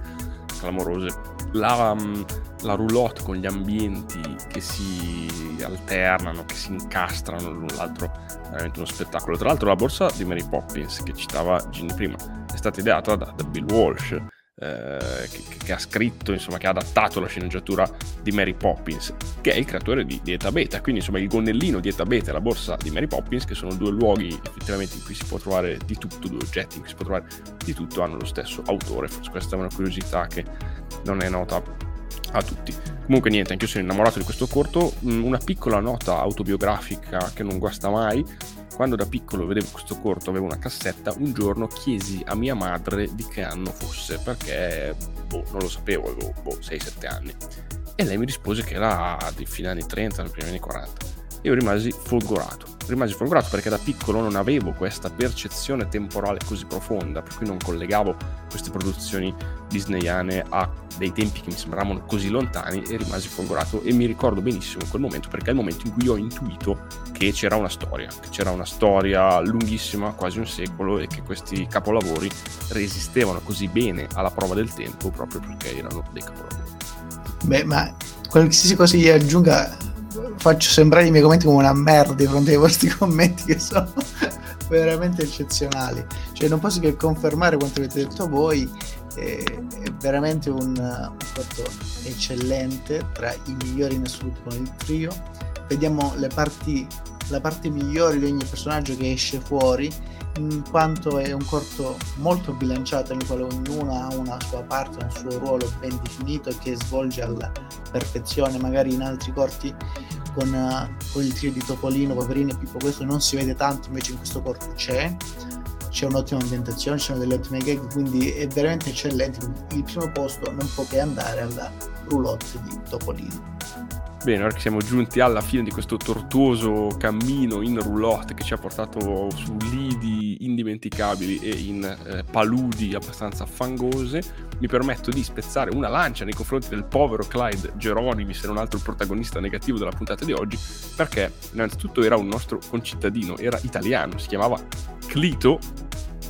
clamorose. La, mm, la roulotte con gli ambienti che si alternano, che si incastrano l'un l'altro, è veramente uno spettacolo. Tra l'altro la borsa di Mary Poppins che citava Ginny prima è stata ideata da, da Bill Walsh eh, che, che, ha scritto, insomma, che ha adattato la sceneggiatura di Mary Poppins, che è il creatore di, di Eta Beta. Quindi, insomma, il gonnellino di Eta Beta e la borsa di Mary Poppins, che sono due luoghi effettivamente in cui si può trovare di tutto, due oggetti in cui si può trovare di tutto, hanno lo stesso autore. Forse questa è una curiosità che non è nota a tutti. Comunque niente, anche io sono innamorato di questo corto, mm, una piccola nota autobiografica che non guasta mai, quando da piccolo vedevo questo corto, avevo una cassetta, un giorno chiesi a mia madre di che anno fosse, perché boh, non lo sapevo, avevo boh, 6-7 anni. E lei mi rispose che era di fine anni 30, nei primi anni 40 io rimasi folgorato. Rimasi folgorato perché da piccolo non avevo questa percezione temporale così profonda, per cui non collegavo queste produzioni disneyane a dei tempi che mi sembravano così lontani e rimasi folgorato e mi ricordo benissimo quel momento perché è il momento in cui ho intuito che c'era una storia, che c'era una storia lunghissima, quasi un secolo e che questi capolavori resistevano così bene alla prova del tempo proprio perché erano dei capolavori. Beh, ma qualsiasi cosa gli aggiunga faccio sembrare i miei commenti come una merda di fronte ai vostri commenti che sono veramente eccezionali. Cioè, non posso che confermare quanto avete detto voi. È, è veramente un, un fatto eccellente, tra i migliori in assoluto con il trio. Vediamo le parti, la parte migliore di ogni personaggio che esce fuori in quanto è un corto molto bilanciato nel quale ognuno ha una sua parte, un suo ruolo ben definito e che svolge alla perfezione, magari in altri corti con, uh, con il trio di Topolino, Paperino e Pippo questo non si vede tanto, invece in questo corto c'è c'è un'ottima ambientazione, ci sono delle ottime gag, quindi è veramente eccellente. Il primo posto non può che andare alla roulotte di Topolino. Bene, ora che siamo giunti alla fine di questo tortuoso cammino in roulotte che ci ha portato su lidi indimenticabili e in eh, paludi abbastanza fangose, mi permetto di spezzare una lancia nei confronti del povero Clyde Geronimi, se non altro il protagonista negativo della puntata di oggi, perché innanzitutto era un nostro concittadino, era italiano, si chiamava Clito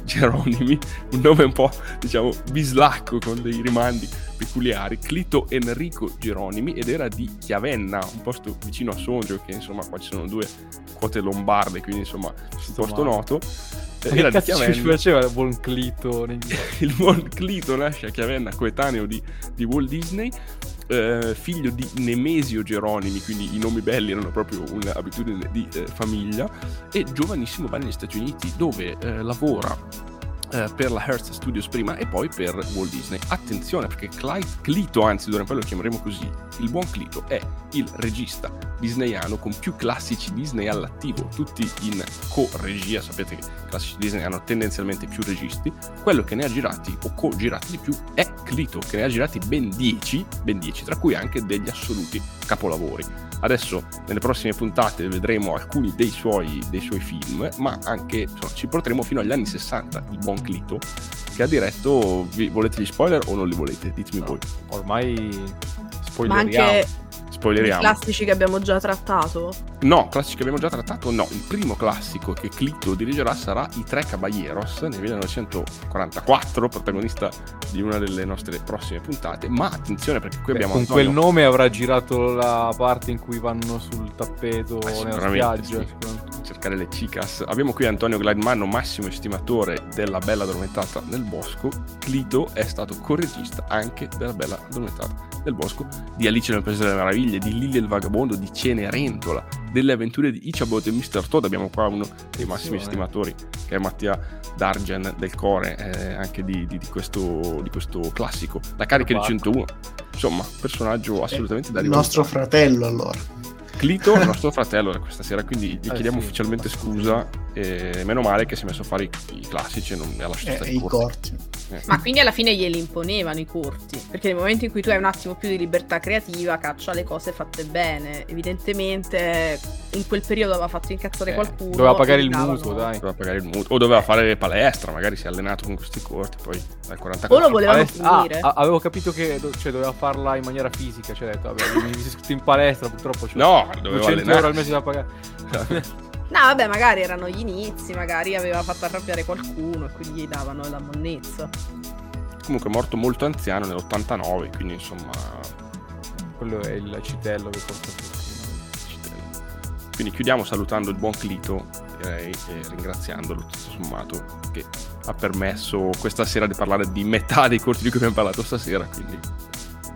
Geronimi, un nome un po' diciamo bislacco con dei rimandi peculiari, Clito Enrico Geronimi ed era di Chiavenna, un posto vicino a Sondrio che insomma qua ci sono due quote lombarde, quindi insomma un posto noto. Era che cazzo ci faceva il buon Clito? il buon Clito nasce a Chiavenna, coetaneo di, di Walt Disney eh, figlio di Nemesio Geronimi, quindi i nomi belli erano proprio un'abitudine di eh, famiglia, e giovanissimo va negli Stati Uniti dove eh, lavora eh, per la Hearst Studios prima e poi per Walt Disney. Attenzione perché Clyde Clito, anzi d'ora in poi lo chiameremo così, il buon Clito è il regista disneyano con più classici Disney all'attivo, tutti in co-regia, sapete che i classici Disney hanno tendenzialmente più registi, quello che ne ha girati o co-girati di più è Clito, che ne ha girati ben 10, ben 10, tra cui anche degli assoluti capolavori. Adesso nelle prossime puntate vedremo alcuni dei suoi, dei suoi film, ma anche insomma, ci porteremo fino agli anni 60, il buon Clito, che ha diretto, vi, volete gli spoiler o non li volete? Ditemi voi. Ormai Ma anche Spoileriamo. i classici che abbiamo già trattato. No, classici che abbiamo già trattato, no. Il primo classico che Clito dirigerà sarà I Tre Caballeros nel 1944, protagonista di una delle nostre prossime puntate. Ma attenzione perché qui Beh, abbiamo con Antonio... quel nome avrà girato la parte in cui vanno sul tappeto Eh, nella spiaggia. sì. cercare le chicas. Abbiamo qui Antonio Glidemanno, massimo estimatore della Bella Addormentata nel Bosco. Clito è stato corregista anche della Bella Addormentata nel Bosco, di Alice nel Paese delle Meraviglie, di Lily il Vagabondo, di Cenerentola, delle avventure di Ichabod e Mr. Toad. Abbiamo qua uno dei massimi Attenzione. estimatori, che è Mattia Dargen del Core, eh, anche di, di- di questo, di questo classico. La carica di Parco. 101. Insomma, personaggio assolutamente da il nostro fratello allora. Clito è il nostro fratello questa sera, quindi gli Eh, chiediamo sì, ufficialmente scusa. E meno male che si è messo a fare i, i classici e non mi ha lasciato Eh, stare i corti. corti. Eh. Ma quindi alla fine glieli imponevano i corti. Perché nel momento in cui tu hai un attimo più di libertà creativa, caccia le cose fatte bene. Evidentemente in quel periodo aveva fatto incazzare Eh, qualcuno. doveva pagare il mutuo, dai. Doveva pagare il mutuo. O doveva fare palestra, magari si è allenato con questi corti, poi dal 44. O lo volevano Palestra- finire. ah, avevo capito che do- cioè, doveva farla in maniera fisica. Cioè, ho detto, vabbè, mi mi sono iscritto in palestra, purtroppo c'ho No, doveva 200 allenare. euro al mese da pagare. No, vabbè, magari erano gli inizi, magari aveva fatto arrabbiare qualcuno e quindi gli davano la monnezza. Comunque è morto molto anziano nell'89, quindi insomma... Quello è il citello che porta tutti. Quindi chiudiamo salutando il buon Clito, e ringraziandolo tutto sommato, che ha permesso questa sera di parlare di metà dei corti di cui abbiamo parlato stasera, quindi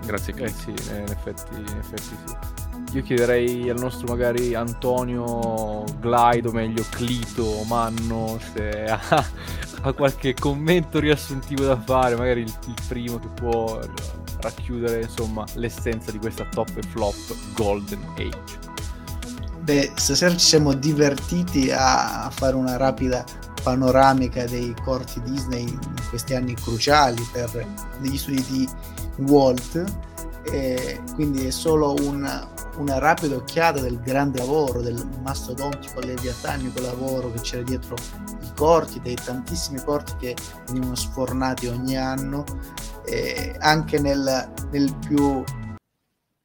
grazie Eh Clito. sì, in effetti, in effetti sì. Io chiederei al nostro magari Antonio Glide, o meglio Clito, Manno, se ha, ha qualche commento riassuntivo da fare, magari il, il primo che può racchiudere insomma l'essenza di questa top e flop Golden Age. Beh, stasera ci siamo divertiti a fare una rapida panoramica dei corti Disney in questi anni cruciali per degli studi di Walt. Quindi è solo una, una rapida occhiata del grande lavoro, del mastodontico leviatanico lavoro che c'era dietro i corti, dei tantissimi corti che venivano sfornati ogni anno, e anche nel, nel più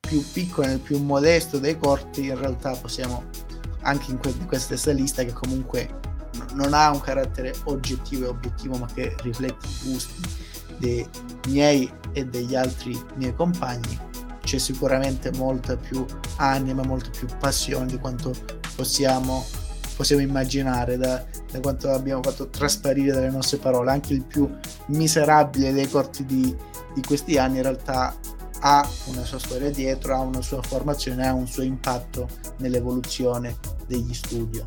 più piccolo, nel più modesto dei corti, in realtà possiamo anche in que- questa stessa lista che comunque non ha un carattere oggettivo e obiettivo, ma che riflette i gusti dei miei e degli altri miei compagni. C'è sicuramente molta più anima, molta più passione di quanto possiamo, possiamo immaginare, da, da quanto abbiamo fatto trasparire dalle nostre parole. Anche il più miserabile dei corti di, di questi anni in realtà ha una sua storia dietro, ha una sua formazione, ha un suo impatto nell'evoluzione degli studio.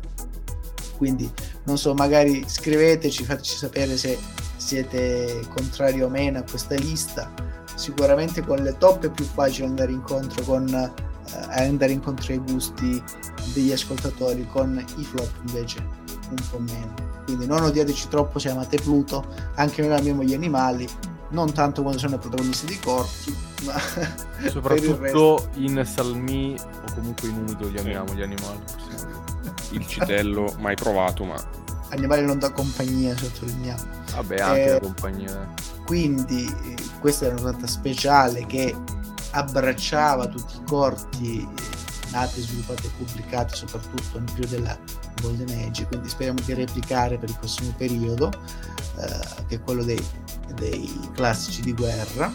Quindi non so, magari scriveteci, fateci sapere se siete contrari o meno a questa lista. Sicuramente con le top è più facile andare incontro con eh, andare incontro ai gusti degli ascoltatori, con i flop invece un po' meno. Quindi non odiateci troppo se amate Pluto, anche noi amiamo gli animali, non tanto quando sono i protagonisti di corti, ma. Soprattutto in salmi o comunque in umido li amiamo gli animali. Il citello mai provato, ma animali non da compagnia, sottolineiamo. Vabbè, anche Eh, la compagnia. Quindi questa era una puntata speciale che abbracciava tutti i corti nati, sviluppati e pubblicati soprattutto nel periodo della Golden Age, quindi speriamo di replicare per il prossimo periodo, eh, che è quello dei, dei classici di guerra.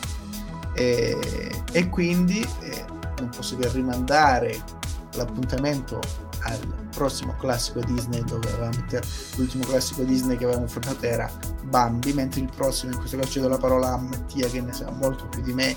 E, e quindi eh, non posso che rimandare l'appuntamento al prossimo classico Disney dove avevamo l'ultimo classico Disney che avevamo affrontato era Bambi mentre il prossimo in questo caso cedo la parola a Mattia che ne sa molto più di me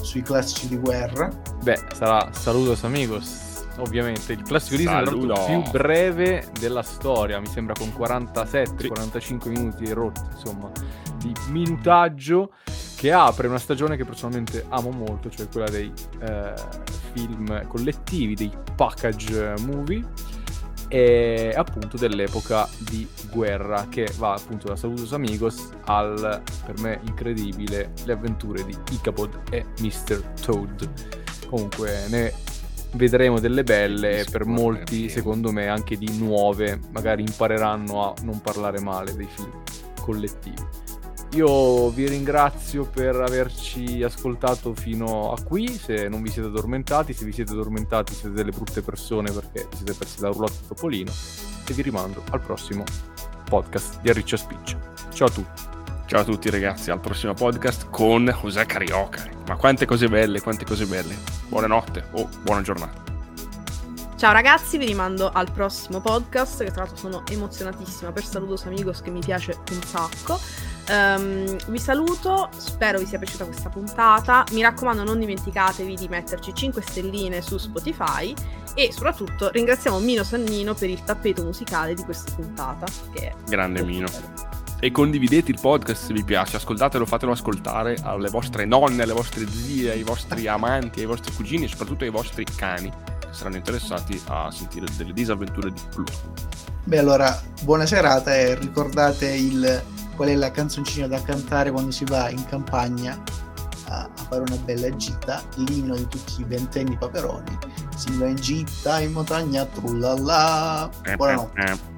sui classici di guerra Beh, sarà Saludos Amigos. Ovviamente, il classico Saludos. più breve della storia, mi sembra con 47-45 Sì. minuti rotti, insomma, di minutaggio che apre una stagione che personalmente amo molto, cioè quella dei eh, film collettivi, dei package movie e appunto dell'epoca di guerra che va appunto da Saludos Amigos al per me incredibile le avventure di Ichabod e Mr. Toad comunque ne vedremo delle belle e per molti, secondo me, anche di nuove, magari impareranno a non parlare male dei film collettivi. Io vi ringrazio per averci ascoltato fino a qui, se non vi siete addormentati, se vi siete addormentati siete delle brutte persone perché vi siete persi la roulotte Topolino e vi rimando al prossimo podcast di Arriccia Spiccia. Ciao a tutti. Ciao a tutti ragazzi, al prossimo podcast con José Carioca. Ma quante cose belle, quante cose belle. Buonanotte o buona giornata. Ciao ragazzi, vi rimando al prossimo podcast, che tra l'altro sono emozionatissima per Saludos Amigos che mi piace un sacco. Um, vi saluto, spero vi sia piaciuta questa puntata. Mi raccomando, non dimenticatevi di metterci 5 stelline su Spotify e soprattutto ringraziamo Mino Sannino per il tappeto musicale di questa puntata. Che Grande Mino. E condividete il podcast se vi piace, ascoltatelo, fatelo ascoltare alle vostre nonne, alle vostre zie, ai vostri amanti, ai vostri cugini e soprattutto ai vostri cani che saranno interessati a sentire delle disavventure di Pluto. Beh, allora, buona serata e ricordate il, qual è la canzoncina da cantare quando si va in campagna a, a fare una bella gita, l'inno di tutti i ventenni paperoni. Si va in gita in montagna, trullala. Eh, Buonanotte. eh, eh.